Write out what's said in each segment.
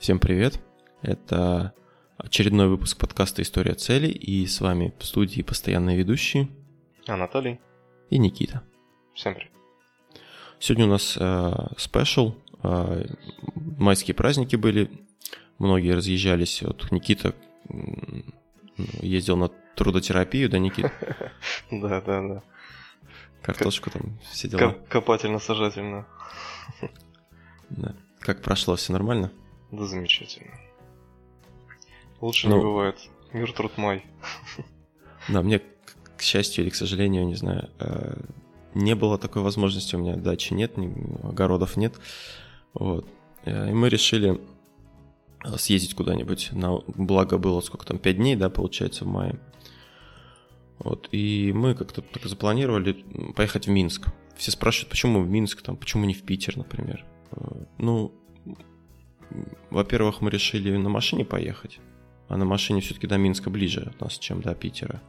Всем привет! Это очередной выпуск подкаста «История целей» и с вами в студии постоянные ведущие Анатолий и Никита. Всем привет. Сегодня у нас спешл, э, э, майские праздники были, многие разъезжались. Вот Никита ездил на трудотерапию, да, Никита? Да, да, да. Картошку там, все дела. Копательно-сажательно. Как прошло, все нормально? Да замечательно. Лучше ну, не бывает. Мир, труд, май. Да, мне, к счастью или к сожалению, не знаю, э, не было такой возможности. У меня дачи нет, огородов нет. Вот. Э, и мы решили э, съездить куда-нибудь. На благо было сколько там, 5 дней, да, получается, в мае. Вот. И мы как-то так запланировали поехать в Минск. Все спрашивают, почему в Минск, там, почему не в Питер, например. Ну, во-первых, мы решили на машине поехать, а на машине все-таки до Минска ближе от нас, чем до Питера.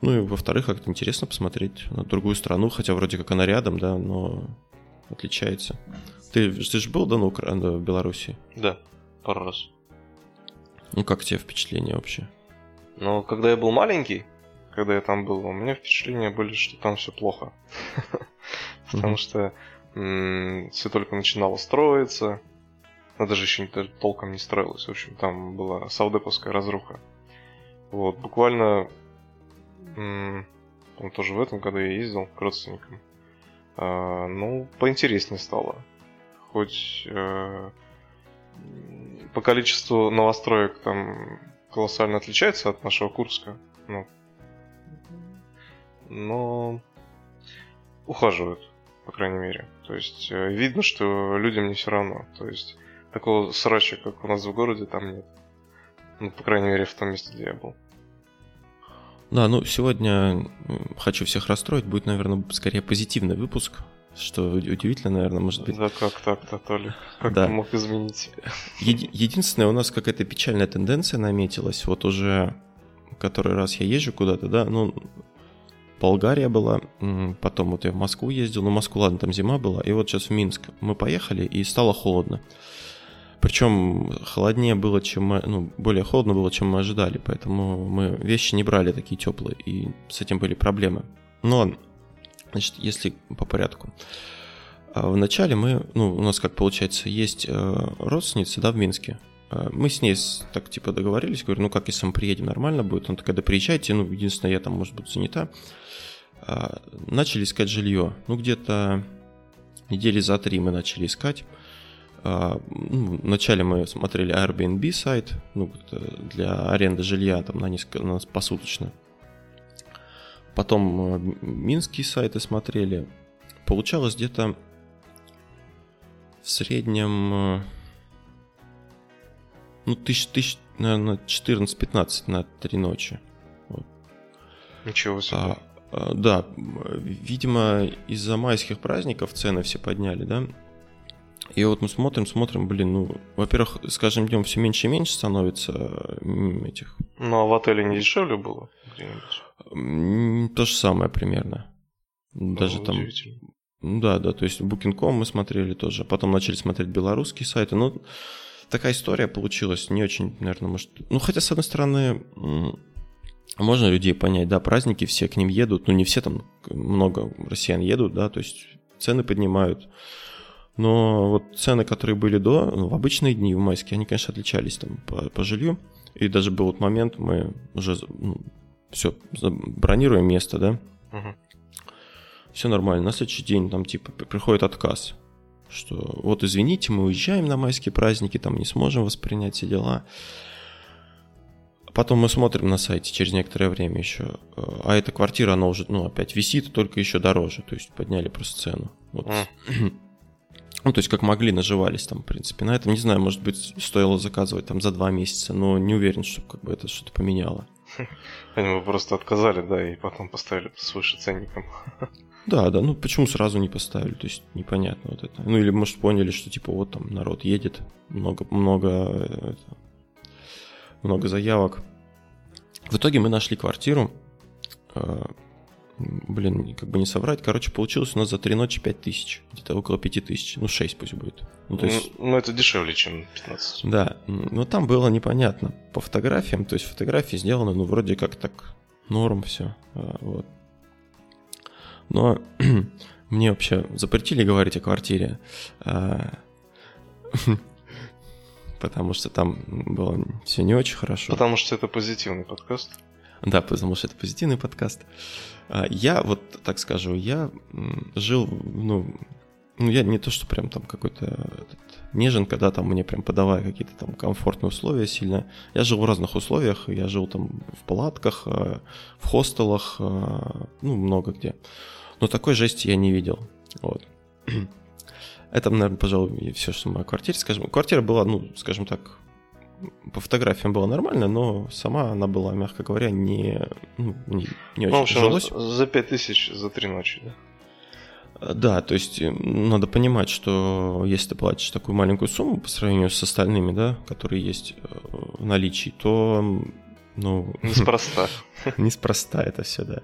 Ну и во-вторых, как-то интересно посмотреть на другую страну, хотя вроде как она рядом, да, но отличается. Ты, ты же был, да, на Украине, в Беларуси? Да, пару раз. Ну как тебе впечатления вообще? Ну, когда я был маленький, когда я там был, у меня впечатления были, что там все плохо. Потому что все только начинало строиться, она даже еще не, толком не строилась. В общем, там была саудеповская разруха. Вот, буквально там тоже в этом году я ездил к родственникам. А, ну, поинтереснее стало. Хоть э, по количеству новостроек там колоссально отличается от нашего Курска. Ну, но ухаживают, по крайней мере. То есть э, видно, что людям не все равно. То есть такого срача, как у нас в городе, там нет. Ну, по крайней мере, в том месте, где я был. Да, ну сегодня хочу всех расстроить, будет, наверное, скорее позитивный выпуск, что удивительно, наверное, может быть. Да как так-то, Толик? Как да. ты мог изменить? Еди- единственное, у нас какая-то печальная тенденция наметилась, вот уже который раз я езжу куда-то, да, ну, Болгария была, потом вот я в Москву ездил, ну, Москву, ладно, там зима была, и вот сейчас в Минск мы поехали, и стало холодно. Причем холоднее было, чем мы, ну, более холодно было, чем мы ожидали, поэтому мы вещи не брали такие теплые, и с этим были проблемы. Ну ладно, значит, если по порядку. А вначале мы, ну, у нас как получается, есть э, родственница, да, в Минске. А мы с ней так типа договорились, говорю, ну как, если мы приедем, нормально будет. Он такая, да приезжайте, ну, единственное, я там, может быть, занята. А, начали искать жилье. Ну, где-то недели за три мы начали искать. А, ну, вначале мы смотрели Airbnb сайт ну, для аренды жилья там на несколько на посуточно. Потом а, минские сайты смотрели. Получалось где-то в среднем а, ну, тысяч, тысяч наверное, 14-15 на три ночи. Вот. Ничего себе. А, а, да, видимо, из-за майских праздников цены все подняли, да? И вот мы смотрим, смотрим, блин, ну, во-первых, с каждым днем все меньше и меньше становится этих. Ну, а в отеле не дешевле было То же самое примерно. Даже ну, там... Да, да, то есть Booking.com мы смотрели тоже. Потом начали смотреть белорусские сайты. Ну, такая история получилась не очень, наверное, может... Ну, хотя, с одной стороны, можно людей понять, да, праздники, все к ним едут, ну, не все там, много россиян едут, да, то есть цены поднимают. Но вот цены, которые были до, ну, в обычные дни, в майские, они, конечно, отличались там по, по жилью. И даже был вот момент, мы уже ну, все, бронируем место, да? Угу. Все нормально. На следующий день там типа приходит отказ, что вот извините, мы уезжаем на майские праздники, там не сможем воспринять все дела. Потом мы смотрим на сайте через некоторое время еще, а эта квартира, она уже, ну, опять висит, только еще дороже, то есть подняли просто цену. Вот. Mm. Ну, то есть, как могли, наживались там, в принципе. На этом, не знаю, может быть, стоило заказывать там за два месяца, но не уверен, что как бы это что-то поменяло. Они бы просто отказали, да, и потом поставили свыше ценником. Да, да, ну почему сразу не поставили, то есть непонятно вот это. Ну или, может, поняли, что типа вот там народ едет, много, много, это, много заявок. В итоге мы нашли квартиру, э, блин, как бы не соврать, короче, получилось у нас за три ночи 5 тысяч, где-то около 5 тысяч, ну 6 пусть будет. Ну, то есть... ну, это дешевле, чем 15. Да, но там было непонятно по фотографиям, то есть фотографии сделаны, ну, вроде как так норм все, а, вот. Но мне вообще запретили говорить о квартире, а, потому что там было все не очень хорошо. Потому что это позитивный подкаст. Да, потому что это позитивный подкаст. А, я, вот так скажу, я жил, ну, ну, я не то, что прям там какой-то этот, неженка, да, там мне прям подавая какие-то там комфортные условия сильно. Я жил в разных условиях, я жил там в палатках, а, в хостелах, а, ну, много где. Но такой жести я не видел. Вот. Это, наверное, пожалуй, все, что мы о квартире скажем. Квартира была, ну, скажем так, по фотографиям было нормально, но сама она была, мягко говоря, не, ну, не, не очень ну, в общем, жилось. За 5000 за три ночи, да? Да, то есть надо понимать, что если ты платишь такую маленькую сумму по сравнению с остальными, да, которые есть э, в наличии, то, ну... Неспроста. Неспроста это все, да.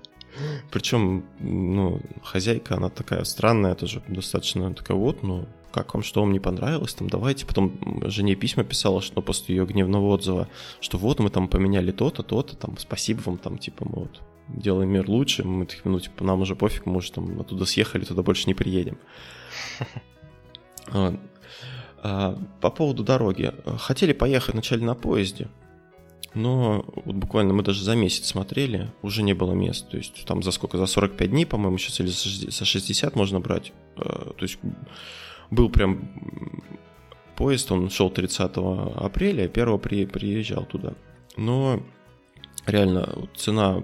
Причем, ну, хозяйка, она такая странная, тоже достаточно такая вот, ну, как вам, что вам не понравилось, там, давайте. Потом жене письма писала, что после ее гневного отзыва, что вот мы там поменяли то-то, то-то, там, спасибо вам, там, типа, мы вот делаем мир лучше, мы, ну, типа, нам уже пофиг, мы уже там оттуда съехали, туда больше не приедем. А, по поводу дороги. Хотели поехать вначале на поезде, но вот буквально мы даже за месяц смотрели, уже не было мест. То есть там за сколько? За 45 дней, по-моему, сейчас или за 60 можно брать. Э, то есть был прям поезд, он шел 30 апреля, 1 при, приезжал туда. Но реально цена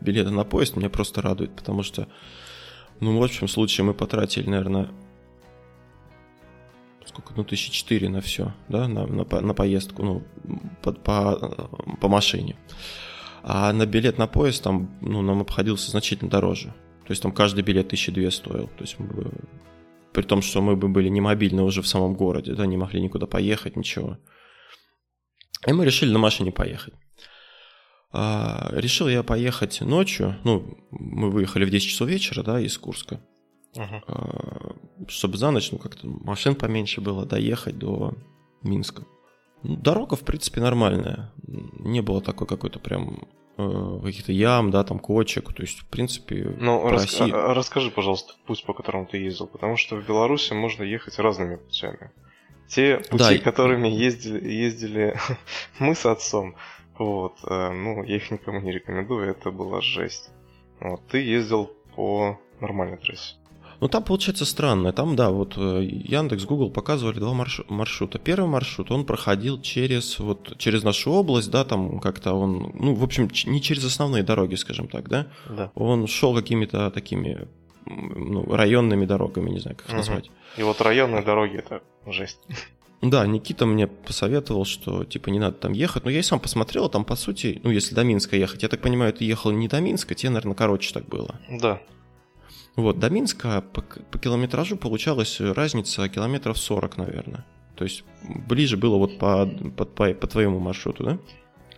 билета на поезд меня просто радует, потому что, ну, в общем случае мы потратили, наверное, сколько, ну, тысячи четыре на все, да, на, на, на поездку, ну, по, по, по машине. А на билет на поезд там, ну, нам обходился значительно дороже. То есть там каждый билет тысячи две стоил. То есть мы при том, что мы бы были не мобильны уже в самом городе, да, не могли никуда поехать, ничего. И мы решили на машине поехать. А, решил я поехать ночью, ну, мы выехали в 10 часов вечера, да, из Курска. Uh-huh. Чтобы за ночь, ну, как-то машин поменьше было, доехать до Минска. Ну, дорога, в принципе, нормальная. Не было такой какой-то прям каких-то ям, да, там кочек. То есть, в принципе, ну, рас... России... А, расскажи, пожалуйста, путь, по которому ты ездил, потому что в Беларуси можно ехать разными путями. Те пути, да. которыми ездили, ездили мы с отцом, вот, э, ну, я их никому не рекомендую, это была жесть. Вот, ты ездил по нормальной трассе. Ну, там получается странно. Там, да, вот э, Яндекс, Google показывали два маршрута. Первый маршрут, он проходил через, вот, через нашу область, да, там как-то он, ну, в общем, не через основные дороги, скажем так, да? Да. Он шел какими-то такими ну, районными дорогами, не знаю, как их угу. назвать. И вот районные дороги это жесть. Да, Никита мне посоветовал, что типа не надо там ехать. Но я и сам посмотрел, там по сути, ну если до Минска ехать, я так понимаю, ты ехал не до Минска, тебе, наверное, короче так было. Да. Вот, до Минска по, по километражу получалась разница километров 40, наверное. То есть ближе было вот по, по, по, по твоему маршруту, да?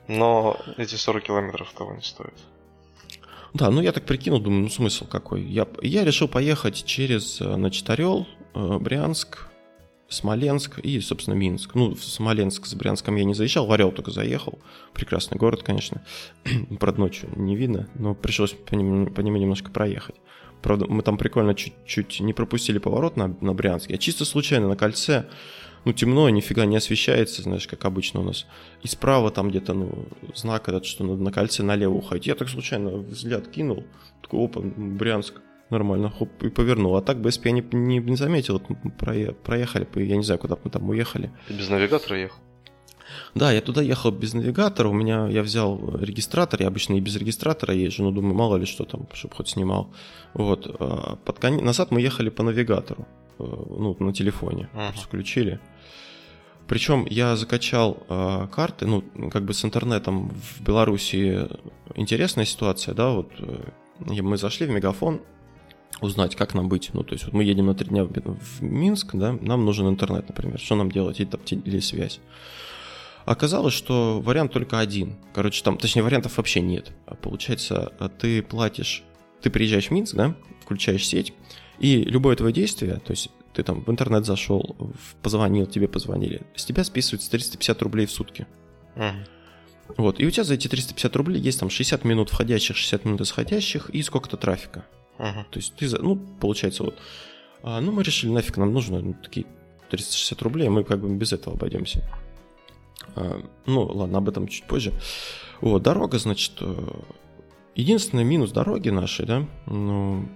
Но эти 40 километров того не стоят. Да, ну я так прикинул, думаю, ну смысл какой. Я, я решил поехать через, э, значит, Орел, э, Брянск, Смоленск и, собственно, Минск. Ну, в Смоленск с Брянском я не заезжал, в Орел только заехал. Прекрасный город, конечно. Правда, ночью не видно, но пришлось по нему, по нему немножко проехать. Правда, мы там прикольно чуть-чуть не пропустили поворот на, на Брянске. Я чисто случайно на кольце, ну, темно, нифига не освещается, знаешь, как обычно у нас. И справа там где-то, ну, знак этот, что надо на кольце налево уходить. Я так случайно взгляд кинул, такой, опа, Брянск, нормально, хоп, и повернул. А так бы, если бы я не, не, не заметил, проехали бы, я не знаю, куда мы там уехали. Ты без навигатора ехал? Да, я туда ехал без навигатора, у меня, я взял регистратор, я обычно и без регистратора езжу, но думаю, мало ли что там, чтобы хоть снимал. Вот, а под конец, назад мы ехали по навигатору, э, ну, на телефоне, uh-huh. включили. Причем я закачал э, карты, ну, как бы с интернетом в Беларуси интересная ситуация, да, вот э, мы зашли в Мегафон, узнать, как нам быть. Ну, то есть вот мы едем на три дня в Минск, да, нам нужен интернет, например. Что нам делать? Или, или связь. Оказалось, что вариант только один. Короче, там, точнее, вариантов вообще нет. А Получается, ты платишь, ты приезжаешь в Минск, да, включаешь сеть, и любое твое действие, то есть ты там в интернет зашел, позвонил, тебе позвонили, с тебя списывается 350 рублей в сутки. Вот, и у тебя за эти 350 рублей есть там 60 минут входящих, 60 минут исходящих и сколько-то трафика. Мгм. То есть ты, за- ну, получается вот, а, ну, мы решили, нафиг нам нужно ну, такие 360 рублей, мы как бы без этого обойдемся. А, ну, ладно, об этом чуть позже. Вот, дорога, значит, э, единственный минус дороги нашей, да, ну,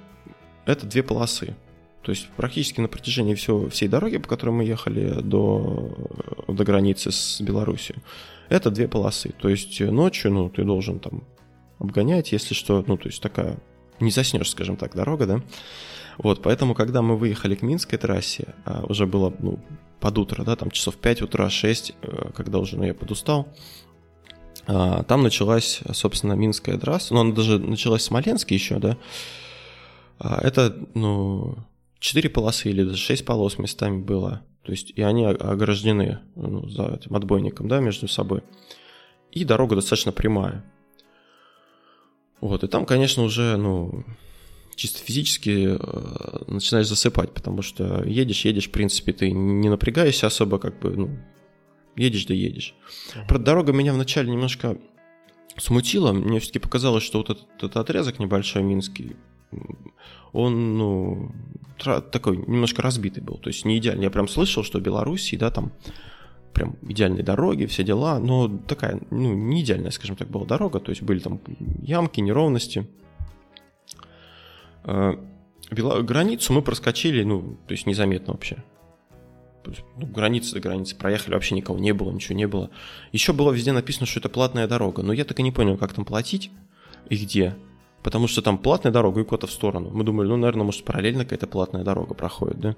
это две полосы. То есть практически на протяжении всего, всей дороги, по которой мы ехали до, до границы с Беларусью, это две полосы. То есть ночью, ну, ты должен там обгонять, если что, ну, то есть такая, не заснешь, скажем так, дорога, да. Вот, поэтому, когда мы выехали к Минской трассе, а, уже было, ну, под утро, да, там часов 5 утра, 6, э, когда уже, ну, я подустал, а, там началась, собственно, Минская трасса, но она даже началась в Смоленске еще, да. А, Это, ну, 4 полосы или даже 6 полос местами было. То есть, и они ограждены ну, за этим отбойником, да, между собой. И дорога достаточно прямая. Вот, и там, конечно, уже, ну, чисто физически э, начинаешь засыпать, потому что едешь, едешь, в принципе, ты не напрягаешься особо, как бы, ну, едешь да едешь. Правда, дорога меня вначале немножко смутила. Мне все-таки показалось, что вот этот, этот отрезок небольшой минский, он, ну, такой немножко разбитый был. То есть не идеальный. Я прям слышал, что в Белоруссии, да, там прям идеальные дороги, все дела, но такая, ну, не идеальная, скажем так, была дорога, то есть были там ямки, неровности. Э, Границу мы проскочили, ну, то есть незаметно вообще. Ну, границы до границы проехали, вообще никого не было, ничего не было. Еще было везде написано, что это платная дорога, но я так и не понял, как там платить и где. Потому что там платная дорога и куда-то в сторону. Мы думали, ну, наверное, может, параллельно какая-то платная дорога проходит, да?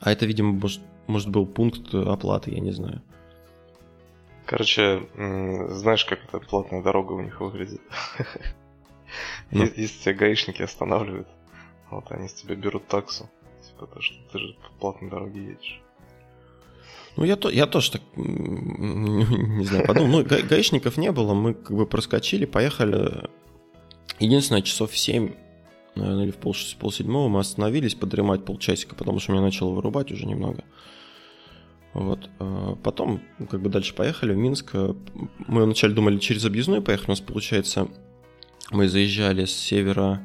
А это, видимо, может, может был пункт оплаты, я не знаю. Короче, знаешь, как эта платная дорога у них выглядит? Ну. Если тебя гаишники останавливают, вот они с тебя берут таксу. Типа то, что ты же по платной дороге едешь. Ну, я, то, я тоже так, не знаю, подумал. Ну, га- гаишников не было, мы как бы проскочили, поехали. Единственное, часов в 7, наверное, или в пол, пол седьмого мы остановились подремать полчасика, потому что меня начало вырубать уже немного. Вот. а Потом, ну, как бы дальше поехали в Минск. Мы вначале думали через объездную поехать. У нас, получается, мы заезжали с севера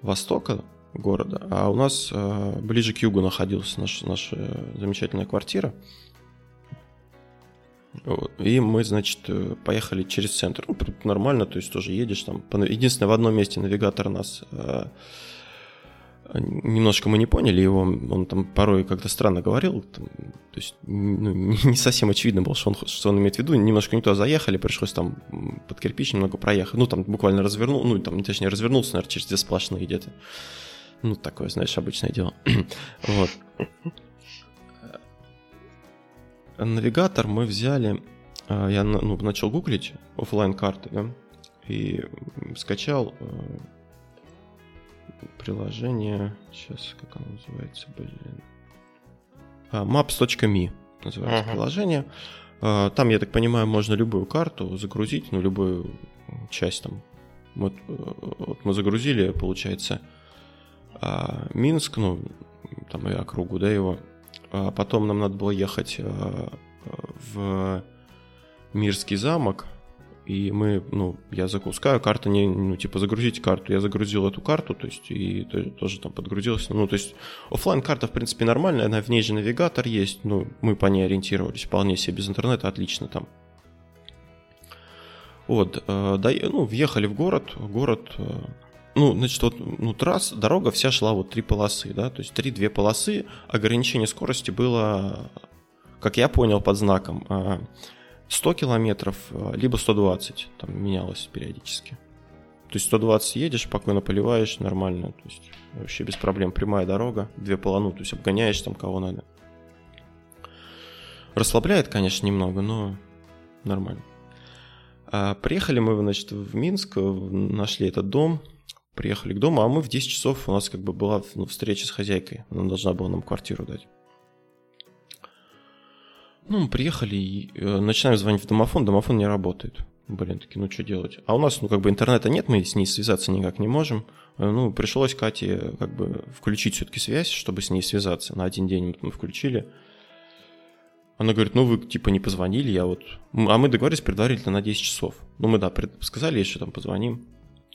востока города, а у нас э, ближе к югу находилась наш, наша замечательная квартира. И мы, значит, э, поехали через центр. Ну, нормально, то есть тоже едешь там. Единственное, в одном месте навигатор нас э, немножко мы не поняли его, он там порой как-то странно говорил, там, то есть ну, не совсем очевидно было, что он, что он имеет в виду, немножко не туда заехали, пришлось там под кирпич немного проехать, ну там буквально развернул, ну там точнее развернулся, наверное, через две сплошные где-то, ну такое, знаешь, обычное дело, вот. Навигатор мы взяли, э, я ну, начал гуглить оффлайн карты, да, и скачал э, приложение, сейчас как оно называется, блин, А, maps.me называется Ага. приложение. А, Там, я так понимаю, можно любую карту загрузить, ну, любую часть там. Вот, э, вот мы загрузили, получается, а, Минск, ну, там и округу, да, его. А потом нам надо было ехать в Мирский замок, и мы, ну, я запускаю, карта не, ну, типа, загрузите карту. Я загрузил эту карту, то есть, и то- тоже там подгрузился. Ну, то есть, оффлайн карта в принципе, нормальная, она в ней же навигатор есть, ну, мы по ней ориентировались вполне себе без интернета, отлично там. Вот, э, да, ну, въехали в город, город, э, ну, значит, вот, ну, трасса, дорога вся шла вот три полосы, да, то есть три-две полосы, ограничение скорости было, как я понял, под знаком, э, 100 километров, э, либо 120, там менялось периодически. То есть 120 едешь, спокойно поливаешь, нормально, то есть вообще без проблем, прямая дорога, две полону, то есть обгоняешь там кого надо. Расслабляет, конечно, немного, но нормально. А приехали мы, значит, в Минск, нашли этот дом, приехали к дому, а мы в 10 часов у нас как бы была ну, встреча с хозяйкой, она должна была нам квартиру дать. Ну, мы приехали и э, начинаем звонить в домофон, домофон не работает. Блин, таки, ну что делать? А у нас, ну, как бы интернета нет, мы с ней связаться никак не можем. Э, ну, пришлось Кате как бы включить все-таки связь, чтобы с ней связаться. На один день мы включили. Она говорит, ну вы типа не позвонили, я вот... А мы договорились предварительно на 10 часов. Ну мы, да, пред... сказали, еще там позвоним.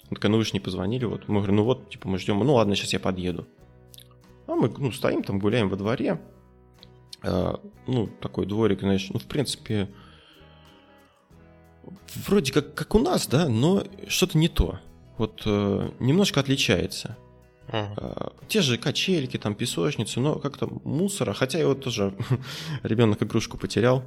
Она такая, ну вы же не позвонили, вот. Мы говорим, ну вот, типа мы ждем, ну ладно, сейчас я подъеду. А мы, ну, стоим там, гуляем во дворе. А, ну, такой дворик, знаешь, ну, в принципе, вроде как, как у нас, да, но что-то не то. Вот э, немножко отличается. Uh-huh. Те же качельки, там песочницы, но как-то мусора. Хотя я вот тоже ребенок игрушку потерял.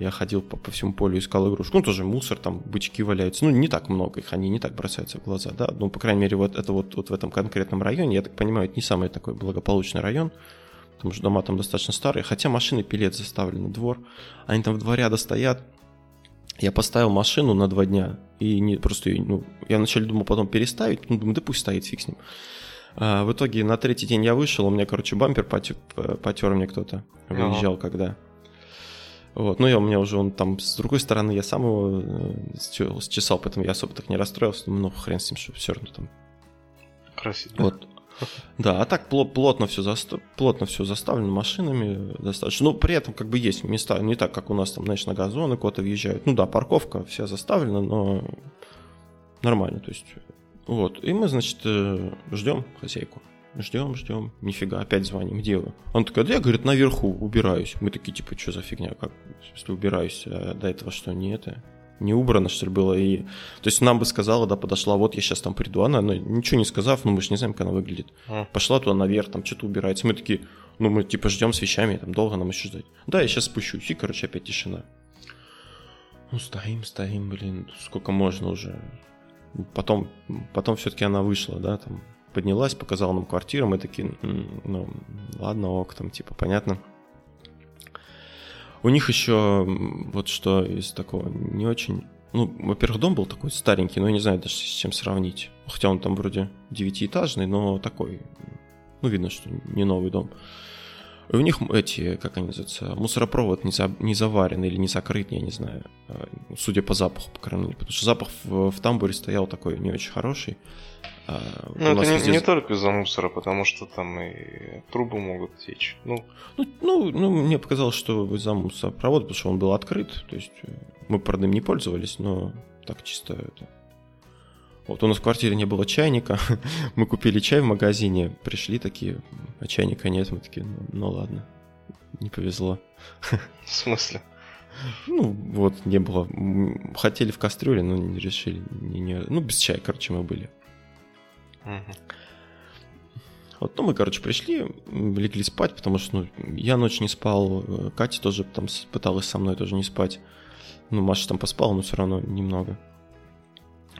Я ходил по, по всему полю, искал игрушку. Ну, тоже мусор, там бычки валяются. Ну, не так много их, они не так бросаются в глаза, да. Ну, по крайней мере, вот это вот, вот в этом конкретном районе, я так понимаю, это не самый такой благополучный район. Потому что дома там достаточно старые. Хотя машины пилет заставлены, двор. Они там в дворе стоят. Я поставил машину на два дня. И не просто, ну, я вначале думал потом переставить. Ну, думаю, да пусть стоит, фиг с ним. А, в итоге на третий день я вышел, у меня, короче, бампер потер, потер мне кто-то. Выезжал когда. Вот, ну я у меня уже он там с другой стороны, я сам его э, счесал, поэтому я особо так не расстроился. Ну, хрен с ним, что все равно там. Красиво. Вот. Да, а так плотно все, заста... плотно все заставлено машинами достаточно. Ну, при этом как бы есть места, не так, как у нас там, знаешь, на газоны куда-то въезжают. Ну да, парковка вся заставлена, но нормально, то есть вот, и мы, значит, э, ждем хозяйку. Ждем, ждем, нифига, опять звоним, где вы? Он такой, да я, говорит, наверху убираюсь. Мы такие, типа, что за фигня, как, если убираюсь, а до этого что, не это, не убрано, что ли, было? И, то есть нам бы сказала, да, подошла, вот я сейчас там приду, она, она ничего не сказав, ну мы же не знаем, как она выглядит. А. Пошла туда наверх, там что-то убирается. Мы такие, ну мы типа ждем с вещами, там долго нам еще ждать. Да, я сейчас спущусь, и, короче, опять тишина. Ну, стоим, стоим, блин, сколько можно уже. Потом, потом все-таки она вышла, да, там поднялась, показала нам квартиру, мы такие, ну, ладно, ок, там, типа, понятно. У них еще вот что из такого не очень... Ну, во-первых, дом был такой старенький, но я не знаю даже с чем сравнить. Хотя он там вроде девятиэтажный, но такой, ну, видно, что не новый дом. И у них эти, как они называются, мусоропровод не, за, не заварен или не закрыт, я не знаю, а, судя по запаху, по крайней мере. Потому что запах в, в тамбуре стоял такой не очень хороший. А, ну, это не, везде... не только из-за мусора, потому что там и трубы могут течь. Ну, ну, ну, ну мне показалось, что из-за мусоропровода, потому что он был открыт. То есть э, мы, правда, им не пользовались, но так чисто это вот у нас в квартире не было чайника, мы купили чай в магазине, пришли такие, а чайника нет, мы такие, ну, ну ладно, не повезло. В смысле? Ну, вот, не было. Хотели в кастрюле, но не решили. Не, не, ну, без чая, короче, мы были. Вот, ну, мы, короче, пришли, легли спать, потому что, ну, я ночь не спал, Катя тоже там пыталась со мной тоже не спать. Ну, Маша там поспала, но все равно немного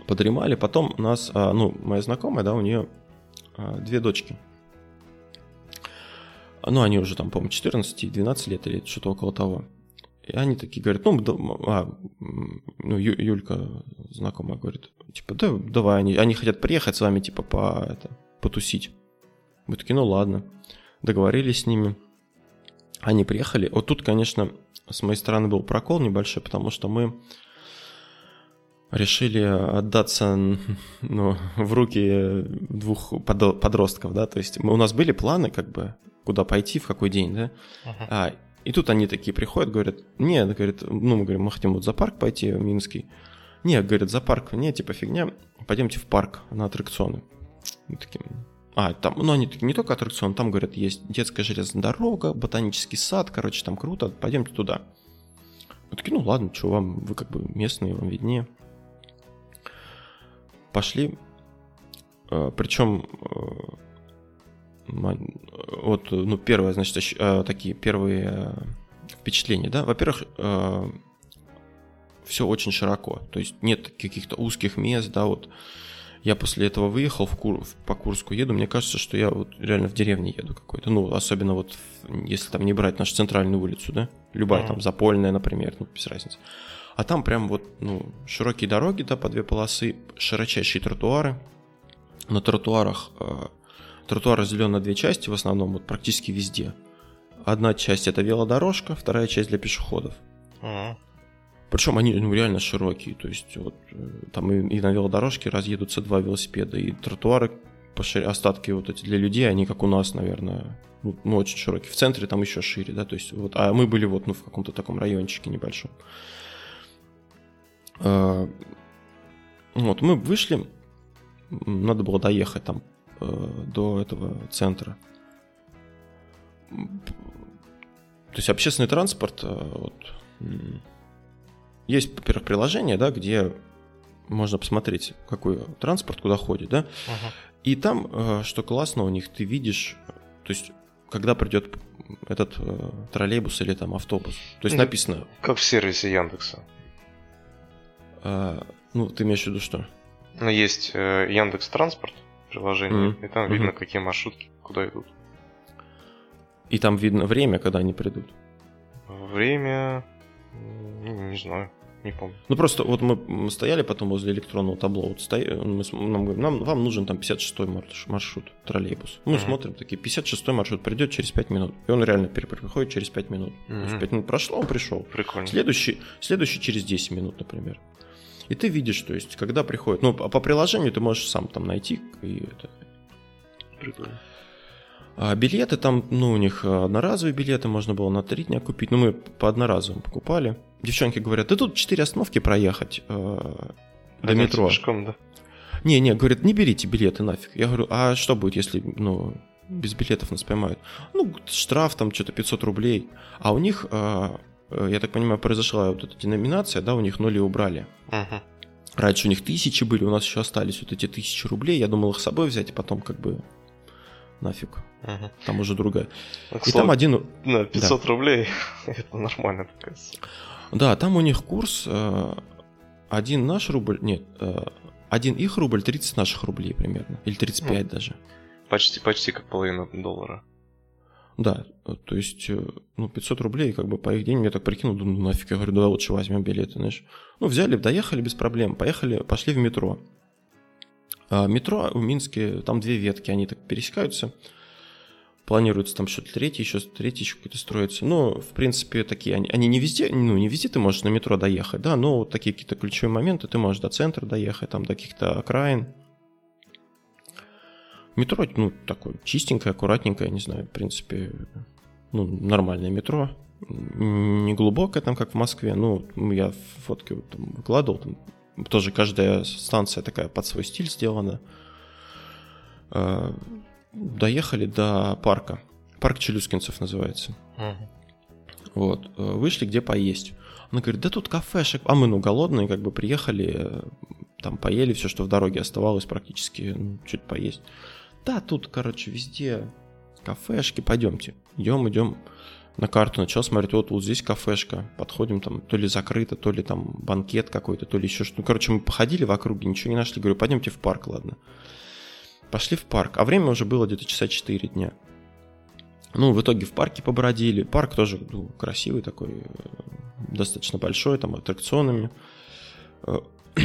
подремали. Потом у нас, а, ну, моя знакомая, да, у нее а, две дочки. Ну, они уже там, по-моему, 14 и 12 лет или что-то около того. И они такие говорят, ну, а, ну Ю, Юлька знакомая говорит, типа, да, давай, они, они хотят приехать с вами, типа, по, это, потусить. Мы такие, ну ладно. Договорились с ними. Они приехали. Вот тут, конечно, с моей стороны был прокол небольшой, потому что мы решили отдаться ну, в руки двух подростков, да, то есть мы, у нас были планы, как бы, куда пойти, в какой день, да, uh-huh. а, и тут они такие приходят, говорят, нет, говорит, ну, мы говорим, мы хотим вот за парк пойти, в Минский, нет, говорят, за парк, нет, типа фигня, пойдемте в парк на аттракционы. Мы такие, а, там, ну, они такие, не только аттракцион, там, говорят, есть детская железная дорога, ботанический сад, короче, там круто, пойдемте туда. Мы такие, ну ладно, что вам, вы как бы местные, вам виднее пошли. Э, Причем э, вот, ну, первое, значит, э, такие первые впечатления, да. Во-первых, все очень широко, то есть нет каких-то узких мест, да, вот. Я после этого выехал в Кур, по Курску еду, мне кажется, что я вот реально в деревне еду какой-то, ну, особенно вот, если там не брать нашу центральную улицу, да, любая mm-hmm. там, Запольная, например, ну, без разницы. А там прям вот, ну, широкие дороги, да, по две полосы, широчайшие тротуары. На тротуарах, э, тротуар разделен на две части в основном, вот практически везде. одна часть это велодорожка, вторая часть для пешеходов. Ага. Причем они ну, реально широкие, то есть вот э, там и, и на велодорожке разъедутся два велосипеда, и тротуары остатки вот эти для людей, они как у нас, наверное, ну, ну, очень широкие. В центре там еще шире, да, то есть вот, а мы были вот ну в каком-то таком райончике небольшом. А, вот мы вышли, надо было доехать там э, до этого центра. То есть общественный транспорт, э, вот, есть, во-первых, приложение, да, где можно посмотреть, какой транспорт куда ходит, да. Ага. И там, э, что классно у них, ты видишь, то есть, когда придет этот э, троллейбус или там автобус. То есть написано, Как в сервисе Яндекса. э, ну, ты имеешь в виду что? Ну, есть э, Яндекс Транспорт приложение, Мгм. и там Мгм. видно, какие маршрутки куда идут. И там видно время, когда они придут. Время... м, Не, знаю, не помню. Ну просто вот мы стояли потом возле электронного табло, вот стоя- мы см- нам говорим, нам, вам нужен там 56-й марш- маршрут, троллейбус. Мы Мгм. смотрим, такие, 56-й маршрут придет через 5 минут. И он реально приходит через 5 минут. То есть Мгм. 5 минут прошло, он пришел. Прикольно. Следующий, следующий через 10 минут, например. И ты видишь, то есть, когда приходит, ну, по по приложению ты можешь сам там найти, и это, Прикольно. А билеты там, ну, у них э, одноразовые билеты, можно было на три дня купить. Ну, мы по одноразовым покупали. Девчонки говорят, да тут 4 остановки проехать э, до Пойдёмте метро. Пешком, да? Не, не, говорят, не берите билеты нафиг. Я говорю, а что будет, если, ну, без билетов нас поймают? Ну, штраф там что-то 500 рублей. А у них, э, э, я так понимаю, произошла вот эта деноминация, да, у них нули убрали. Мгм. Раньше у них тысячи были, у нас еще остались вот эти тысячи рублей. Я думал их с собой взять, и потом как бы нафиг. Мгм. Там уже другая. Ну, И слову, там один... да, 500 рублей, это нормально. Да, там у них курс э, один наш рубль, нет, э, один их рубль, 30 наших рублей примерно, или 35 даже. Почти, почти как половина доллара. Да, э, то есть, ну, 500 рублей, как бы по их деньгам, я так прикинул, думаю, ну нафиг, я говорю, давай лучше возьмем билеты, знаешь. Ну, взяли, доехали без проблем, поехали, пошли в метро. А, метро в Минске, там две ветки, они так пересекаются. Планируется там что-то третий, еще третий еще какой-то строится. Ну, в принципе, такие, они, они не везде, ну, не везде ты можешь на метро доехать, да, но вот такие какие-то ключевые моменты, ты можешь до центра доехать, там, до каких-то окраин. Метро, ну, такое чистенькое, аккуратненькое, не знаю, в принципе, ну, нормальное метро. Не глубокое там, как в Москве. Ну, я фотки вот там выкладывал. Там тоже каждая станция такая под свой стиль сделана. Э, Доехали до парка. Парк Челюскинцев называется. Мгм. Вот. э, Вышли, где поесть. Она говорит, да тут кафешек. А мы, ну, голодные, как бы приехали, э, там поели все, что в дороге оставалось практически, ну, чуть поесть. Да, тут, короче, везде кафешки, пойдемте. Идем, идем. На карту начал смотреть, вот, вот здесь кафешка. Подходим, там, то ли закрыто, то ли там банкет какой-то, то ли еще что. Ну, короче, мы походили в округе, ничего не нашли. Говорю, пойдемте в парк, ладно. Пошли в парк. А время уже было где-то часа 4 дня. Ну, в итоге в парке побродили. Парк тоже ну, красивый такой, э, достаточно большой, там аттракционами. Э,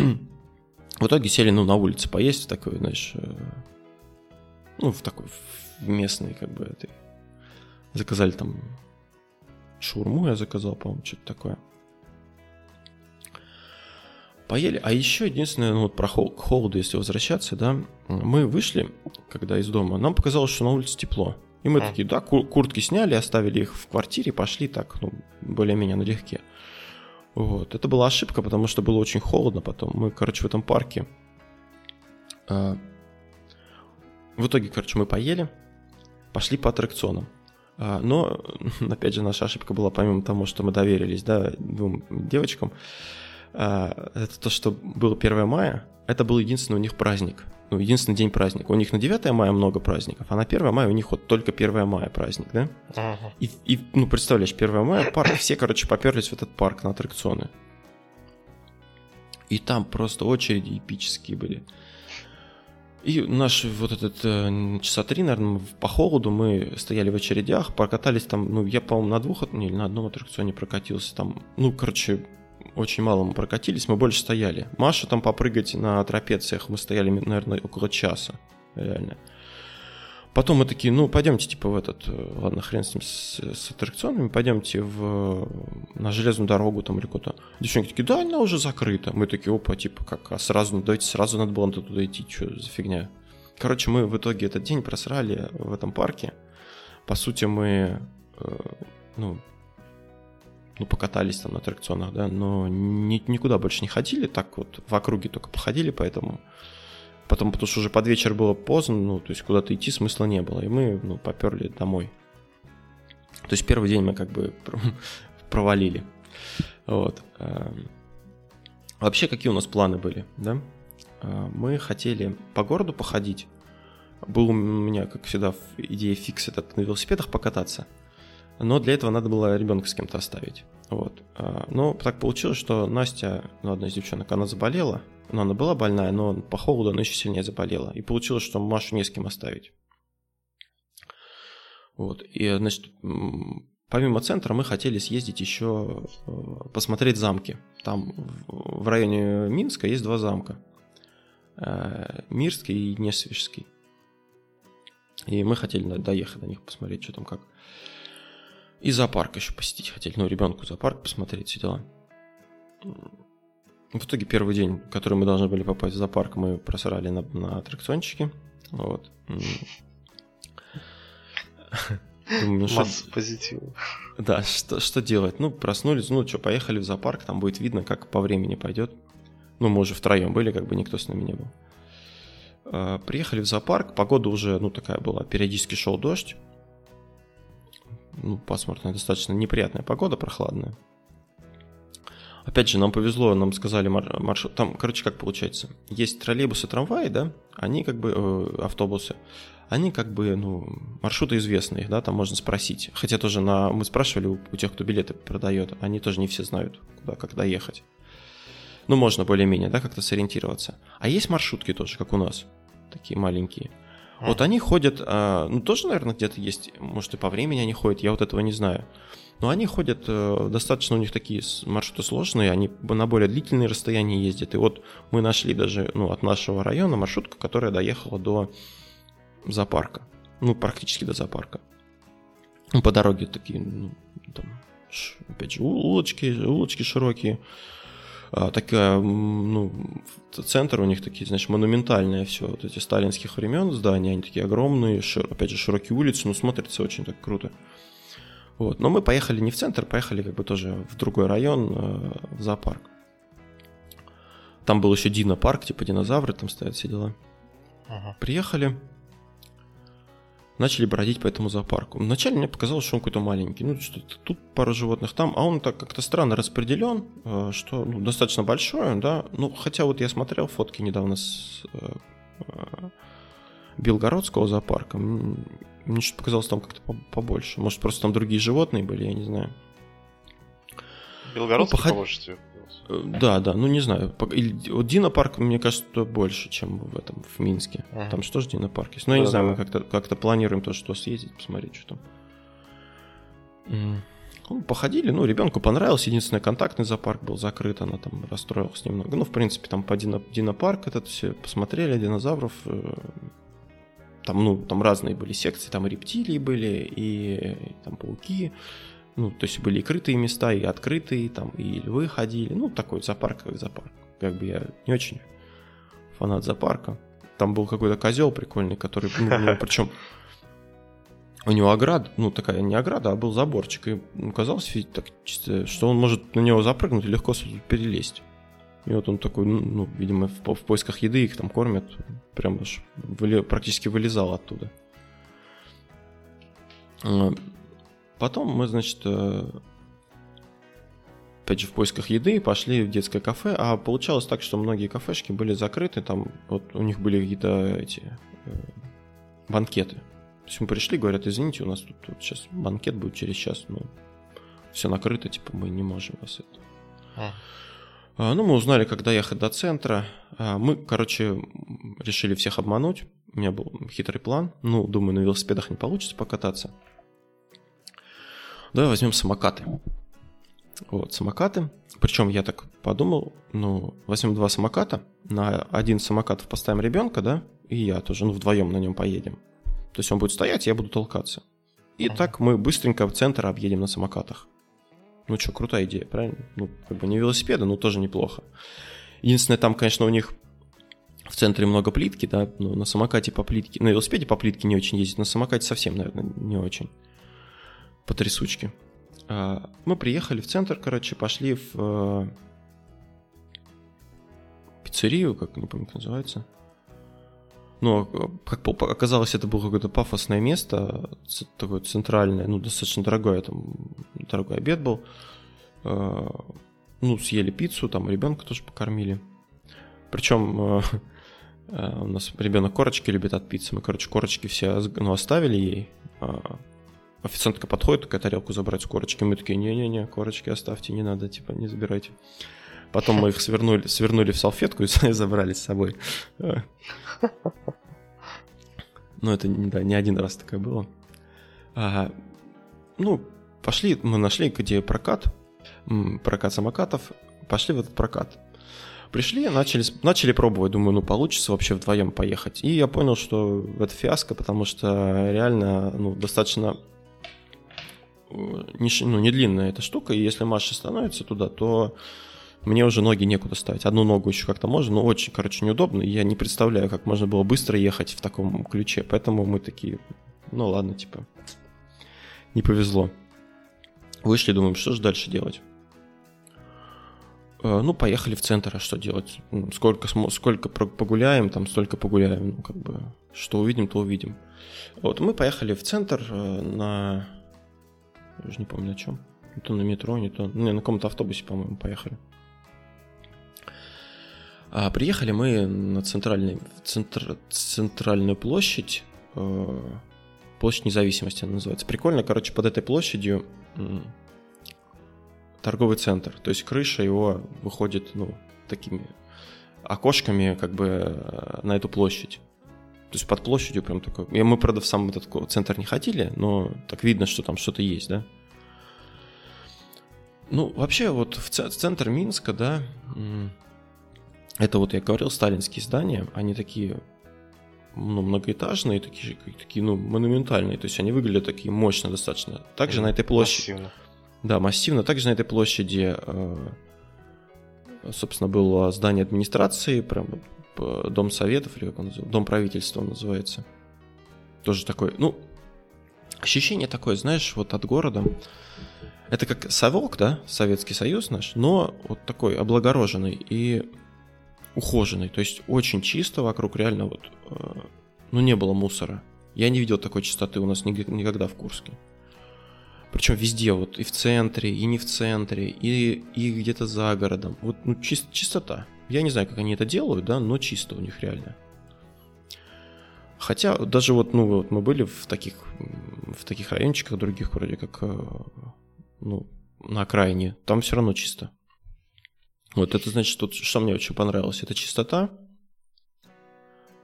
В итоге сели, ну, на улице поесть такой, знаешь, э, ну, в такой в местный, как бы, этой. Заказали там шаурму я заказал, по-моему, что-то такое. Поели. А еще единственное, ну вот про хол- к холоду, если возвращаться, да, мы вышли, когда из дома, нам показалось, что на улице тепло. И мы такие, да, ку- куртки сняли, оставили их в квартире, пошли так, ну, более-менее налегке. Вот. Это была ошибка, потому что было очень холодно потом. Мы, короче, в этом парке. а, в итоге, короче, мы поели, пошли по аттракционам. А, но, опять же, наша ошибка была, помимо того, что мы доверились, да, двум девочкам, а, это то, что было 1 мая, это был единственный у них праздник. Ну, единственный день праздника. У них на 9 мая много праздников, а на 1 мая у них вот только 1 мая праздник, да? И, и, ну, представляешь, 1 мая, парк, все, короче, поперлись в этот парк на аттракционы. И там просто очереди эпические были. И наш вот этот э, часа три, наверное, по холоду мы стояли в очередях, прокатались там, ну, я, по-моему, на двух, не, на одном аттракционе прокатился там, ну, короче, очень мало мы прокатились, мы больше стояли. Маша там попрыгать на трапециях, мы стояли, наверное, около часа, реально. Потом мы такие, ну, пойдемте, типа, в этот, э, ладно, хрен с ним, с, с аттракционами, пойдемте в, на железную дорогу там или куда-то. Девчонки такие, да, она уже закрыта. Мы такие, опа, типа, как, а сразу, ну, давайте сразу надо было туда идти, что за фигня. Короче, мы в итоге этот день просрали в этом парке. По сути, мы, э, ну, ну, покатались там на аттракционах, да, но ни, никуда больше не ходили, так вот в округе только походили, поэтому Потом, потому что уже под вечер было поздно, ну, то есть куда-то идти смысла не было, и мы, ну, поперли домой. То есть первый день мы как бы провалили. Вот. Эм. Вообще, какие у нас планы были, да? Э, мы хотели по городу походить. Был у меня, как всегда, идея фикс этот на велосипедах покататься. Но для этого надо было ребенка с кем-то оставить. Вот. Э, но так получилось, что Настя, ну, одна из девчонок, она заболела, но она была больная, но по холоду она еще сильнее заболела. И получилось, что Машу не с кем оставить. Вот. И, значит, помимо центра мы хотели съездить еще э, посмотреть замки. Там в районе Минска есть два замка. Э, Мирский и Несвежский. И мы хотели доехать до них, посмотреть, что там как. И зоопарк еще посетить хотели. Ну, ребенку зоопарк посмотреть, все дела. В итоге первый день, который мы должны были попасть в зоопарк, мы просрали на, на аттракциончике. Вот. Думаю, ну, Масса что... позитива. Да, что, что делать? Ну, проснулись, ну что, поехали в зоопарк, там будет видно, как по времени пойдет. Ну, мы уже втроем были, как бы никто с нами не был. А, приехали в зоопарк, погода уже, ну, такая была, периодически шел дождь. Ну, пасмурная, достаточно неприятная погода, прохладная. Опять же, нам повезло, нам сказали маршрут. Там, короче, как получается? Есть троллейбусы, трамваи, да? Они как бы э, автобусы. Они как бы, ну, маршруты известные, да, там можно спросить. Хотя тоже на, мы спрашивали у, у тех, кто билеты продает, они тоже не все знают, куда, как доехать. Ну, можно более-менее, да, как-то сориентироваться. А есть маршрутки тоже, как у нас, такие маленькие. Вот они ходят, а, ну, тоже, наверное, где-то есть, может, и по времени они ходят, я вот этого не знаю. Но они ходят, э, достаточно у них такие маршруты сложные, они на более длительные расстояния ездят. И вот мы нашли даже ну, от нашего района маршрутку, которая доехала до зоопарка. Ну, практически до зоопарка. Ну, по дороге такие, ну, там, опять же, улочки, улочки широкие. А, такая, ну, центр у них такие, значит, монументальные все, вот эти сталинских времен здания, они такие огромные, шир, опять же, широкие улицы, ну, смотрится очень так круто. Вот. Но мы поехали не в центр, поехали как бы тоже в другой район, э, в зоопарк. Там был еще Дина-парк, типа динозавры там стоят, все дела. Ага. Приехали, начали бродить по этому зоопарку. Вначале мне показалось, что он какой-то маленький. Ну, что тут пару животных там, а он так как-то странно распределен, э, что ну, достаточно большой, да. Ну, хотя вот я смотрел фотки недавно с э, Белгородского зоопарка. Мне что-то показалось там как-то побольше. Может, просто там другие животные были, я не знаю. Белгородский ну, поход... побольше тебе э, Да, да, ну не знаю. Вот Дина парк, мне кажется, больше, чем в этом, в Минске. Ага. Там что же Дина парк есть? Ну, я да, не знаю, да. мы как-то как планируем то, что съездить, посмотреть, что там. Ну, походили, ну, ребенку понравилось. Единственное, контактный зоопарк был закрыт, она там расстроилась немного. Ну, в принципе, там по Дина, Дина парк этот все посмотрели, динозавров, э, там, ну, там разные были секции, там и рептилии были, и там пауки, ну, то есть были и крытые места, и открытые, там и львы ходили, ну, такой зоопарк, как зоопарк. Как бы я не очень фанат зоопарка. Там был какой-то козел прикольный, который, ну, ну причем у него ограда, ну, такая не ограда, а был заборчик, и ну, казалось, так, чисто, что он может на него запрыгнуть и легко перелезть. И вот он такой, ну, ну видимо, в, в поисках еды их там кормят, прям аж выли, практически вылезал оттуда. А, потом мы, значит, э, опять же, в поисках еды пошли в детское кафе, а получалось так, что многие кафешки были закрыты, там вот у них были какие-то эти э, банкеты. То есть мы пришли, говорят, извините, у нас тут, тут сейчас банкет будет через час, ну, все накрыто, типа, мы не можем вас это. А. Ну, мы узнали, когда ехать до центра. А, мы, короче, решили всех обмануть. У меня был хитрый план. Ну, думаю, на велосипедах не получится покататься. Давай возьмем самокаты. Вот, самокаты. Причем я так подумал, ну, возьмем два самоката. На один самокат поставим ребенка, да, и я тоже, ну, вдвоем на нем поедем. То есть он будет стоять, я буду толкаться. И так мы быстренько в центр объедем на самокатах. Ну что, крутая идея, правильно? Ну, как бы не велосипеды, но тоже неплохо. Единственное, там, конечно, у них в центре много плитки, да, но на самокате по плитке, на велосипеде по плитке не очень ездить, на самокате совсем, наверное, не очень. По трясучке. А, мы приехали в центр, короче, пошли в э, пиццерию, как не помню, как называется. Но, как оказалось, это было какое-то пафосное место, такое центральное, ну, достаточно дорогое, там, дорогой обед был. А, ну, съели пиццу, там ребенка тоже покормили. Причем э, э, у нас ребенок корочки любит от пиццы. Мы, короче, корочки все ну, оставили ей. А, официантка подходит, такая тарелку забрать с корочки. Мы такие, не-не-не, корочки оставьте, не надо, типа, не забирайте. Потом мы их свернули, свернули в салфетку и забрали с собой. Ну, это да, не один раз такое было. А, ну, пошли, мы нашли, где прокат, прокат самокатов, пошли в этот прокат. Пришли, начали, начали пробовать, думаю, ну получится вообще вдвоем поехать. И я понял, что это фиаско, потому что реально ну, достаточно э, не, ну, не длинная эта штука, и если Маша становится туда, то мне уже ноги некуда ставить. Одну ногу еще как-то можно, но очень, короче, неудобно. И я не представляю, как можно было быстро ехать в таком ключе. Поэтому мы такие, ну ладно, типа, не повезло. Вышли, думаем, что же дальше делать. Э, ну, поехали в центр, а что делать? Сколько, сколько погуляем, там столько погуляем, ну, как бы, что увидим, то увидим. Вот, мы поехали в центр э, на... Я уже не помню на чем. Не то на метро, не то... Не, на каком-то автобусе, по-моему, поехали. А приехали мы на центральный, центр, центральную площадь, э, площадь независимости она называется. Прикольно, короче, под этой площадью торговый центр. То есть крыша его выходит, ну, такими окошками как бы э, на эту площадь. То есть под площадью прям такой. И мы, правда, в сам этот центр не хотели, но так видно, что там что-то есть, да. Ну, вообще, вот в центр Минска, да, это вот я говорил, сталинские здания, они такие ну, многоэтажные, такие, такие, ну, монументальные, то есть они выглядят такие мощно достаточно. Также на этой площади... Массивно. Да, массивно. Также на этой площади, э, собственно, было здание администрации, прям дом советов, или как он называется, дом правительства он называется. Тоже такой, ну, ощущение такое, знаешь, вот от города. Это как совок, да, Советский Союз наш, но вот такой облагороженный и ухоженный. То есть очень чисто вокруг, реально вот, э, ну, не было мусора. Я не видел такой чистоты у нас никогда в Курске. Причем везде, вот и в центре, и не в центре, и, и где-то за городом. Вот ну, чис, чистота. Я не знаю, как они это делают, да, но чисто у них реально. Хотя даже вот, ну, вот мы были в таких, в таких райончиках других, вроде как, э, ну, на окраине, там все равно чисто. Вот это значит, тут, что мне очень понравилось, это чистота,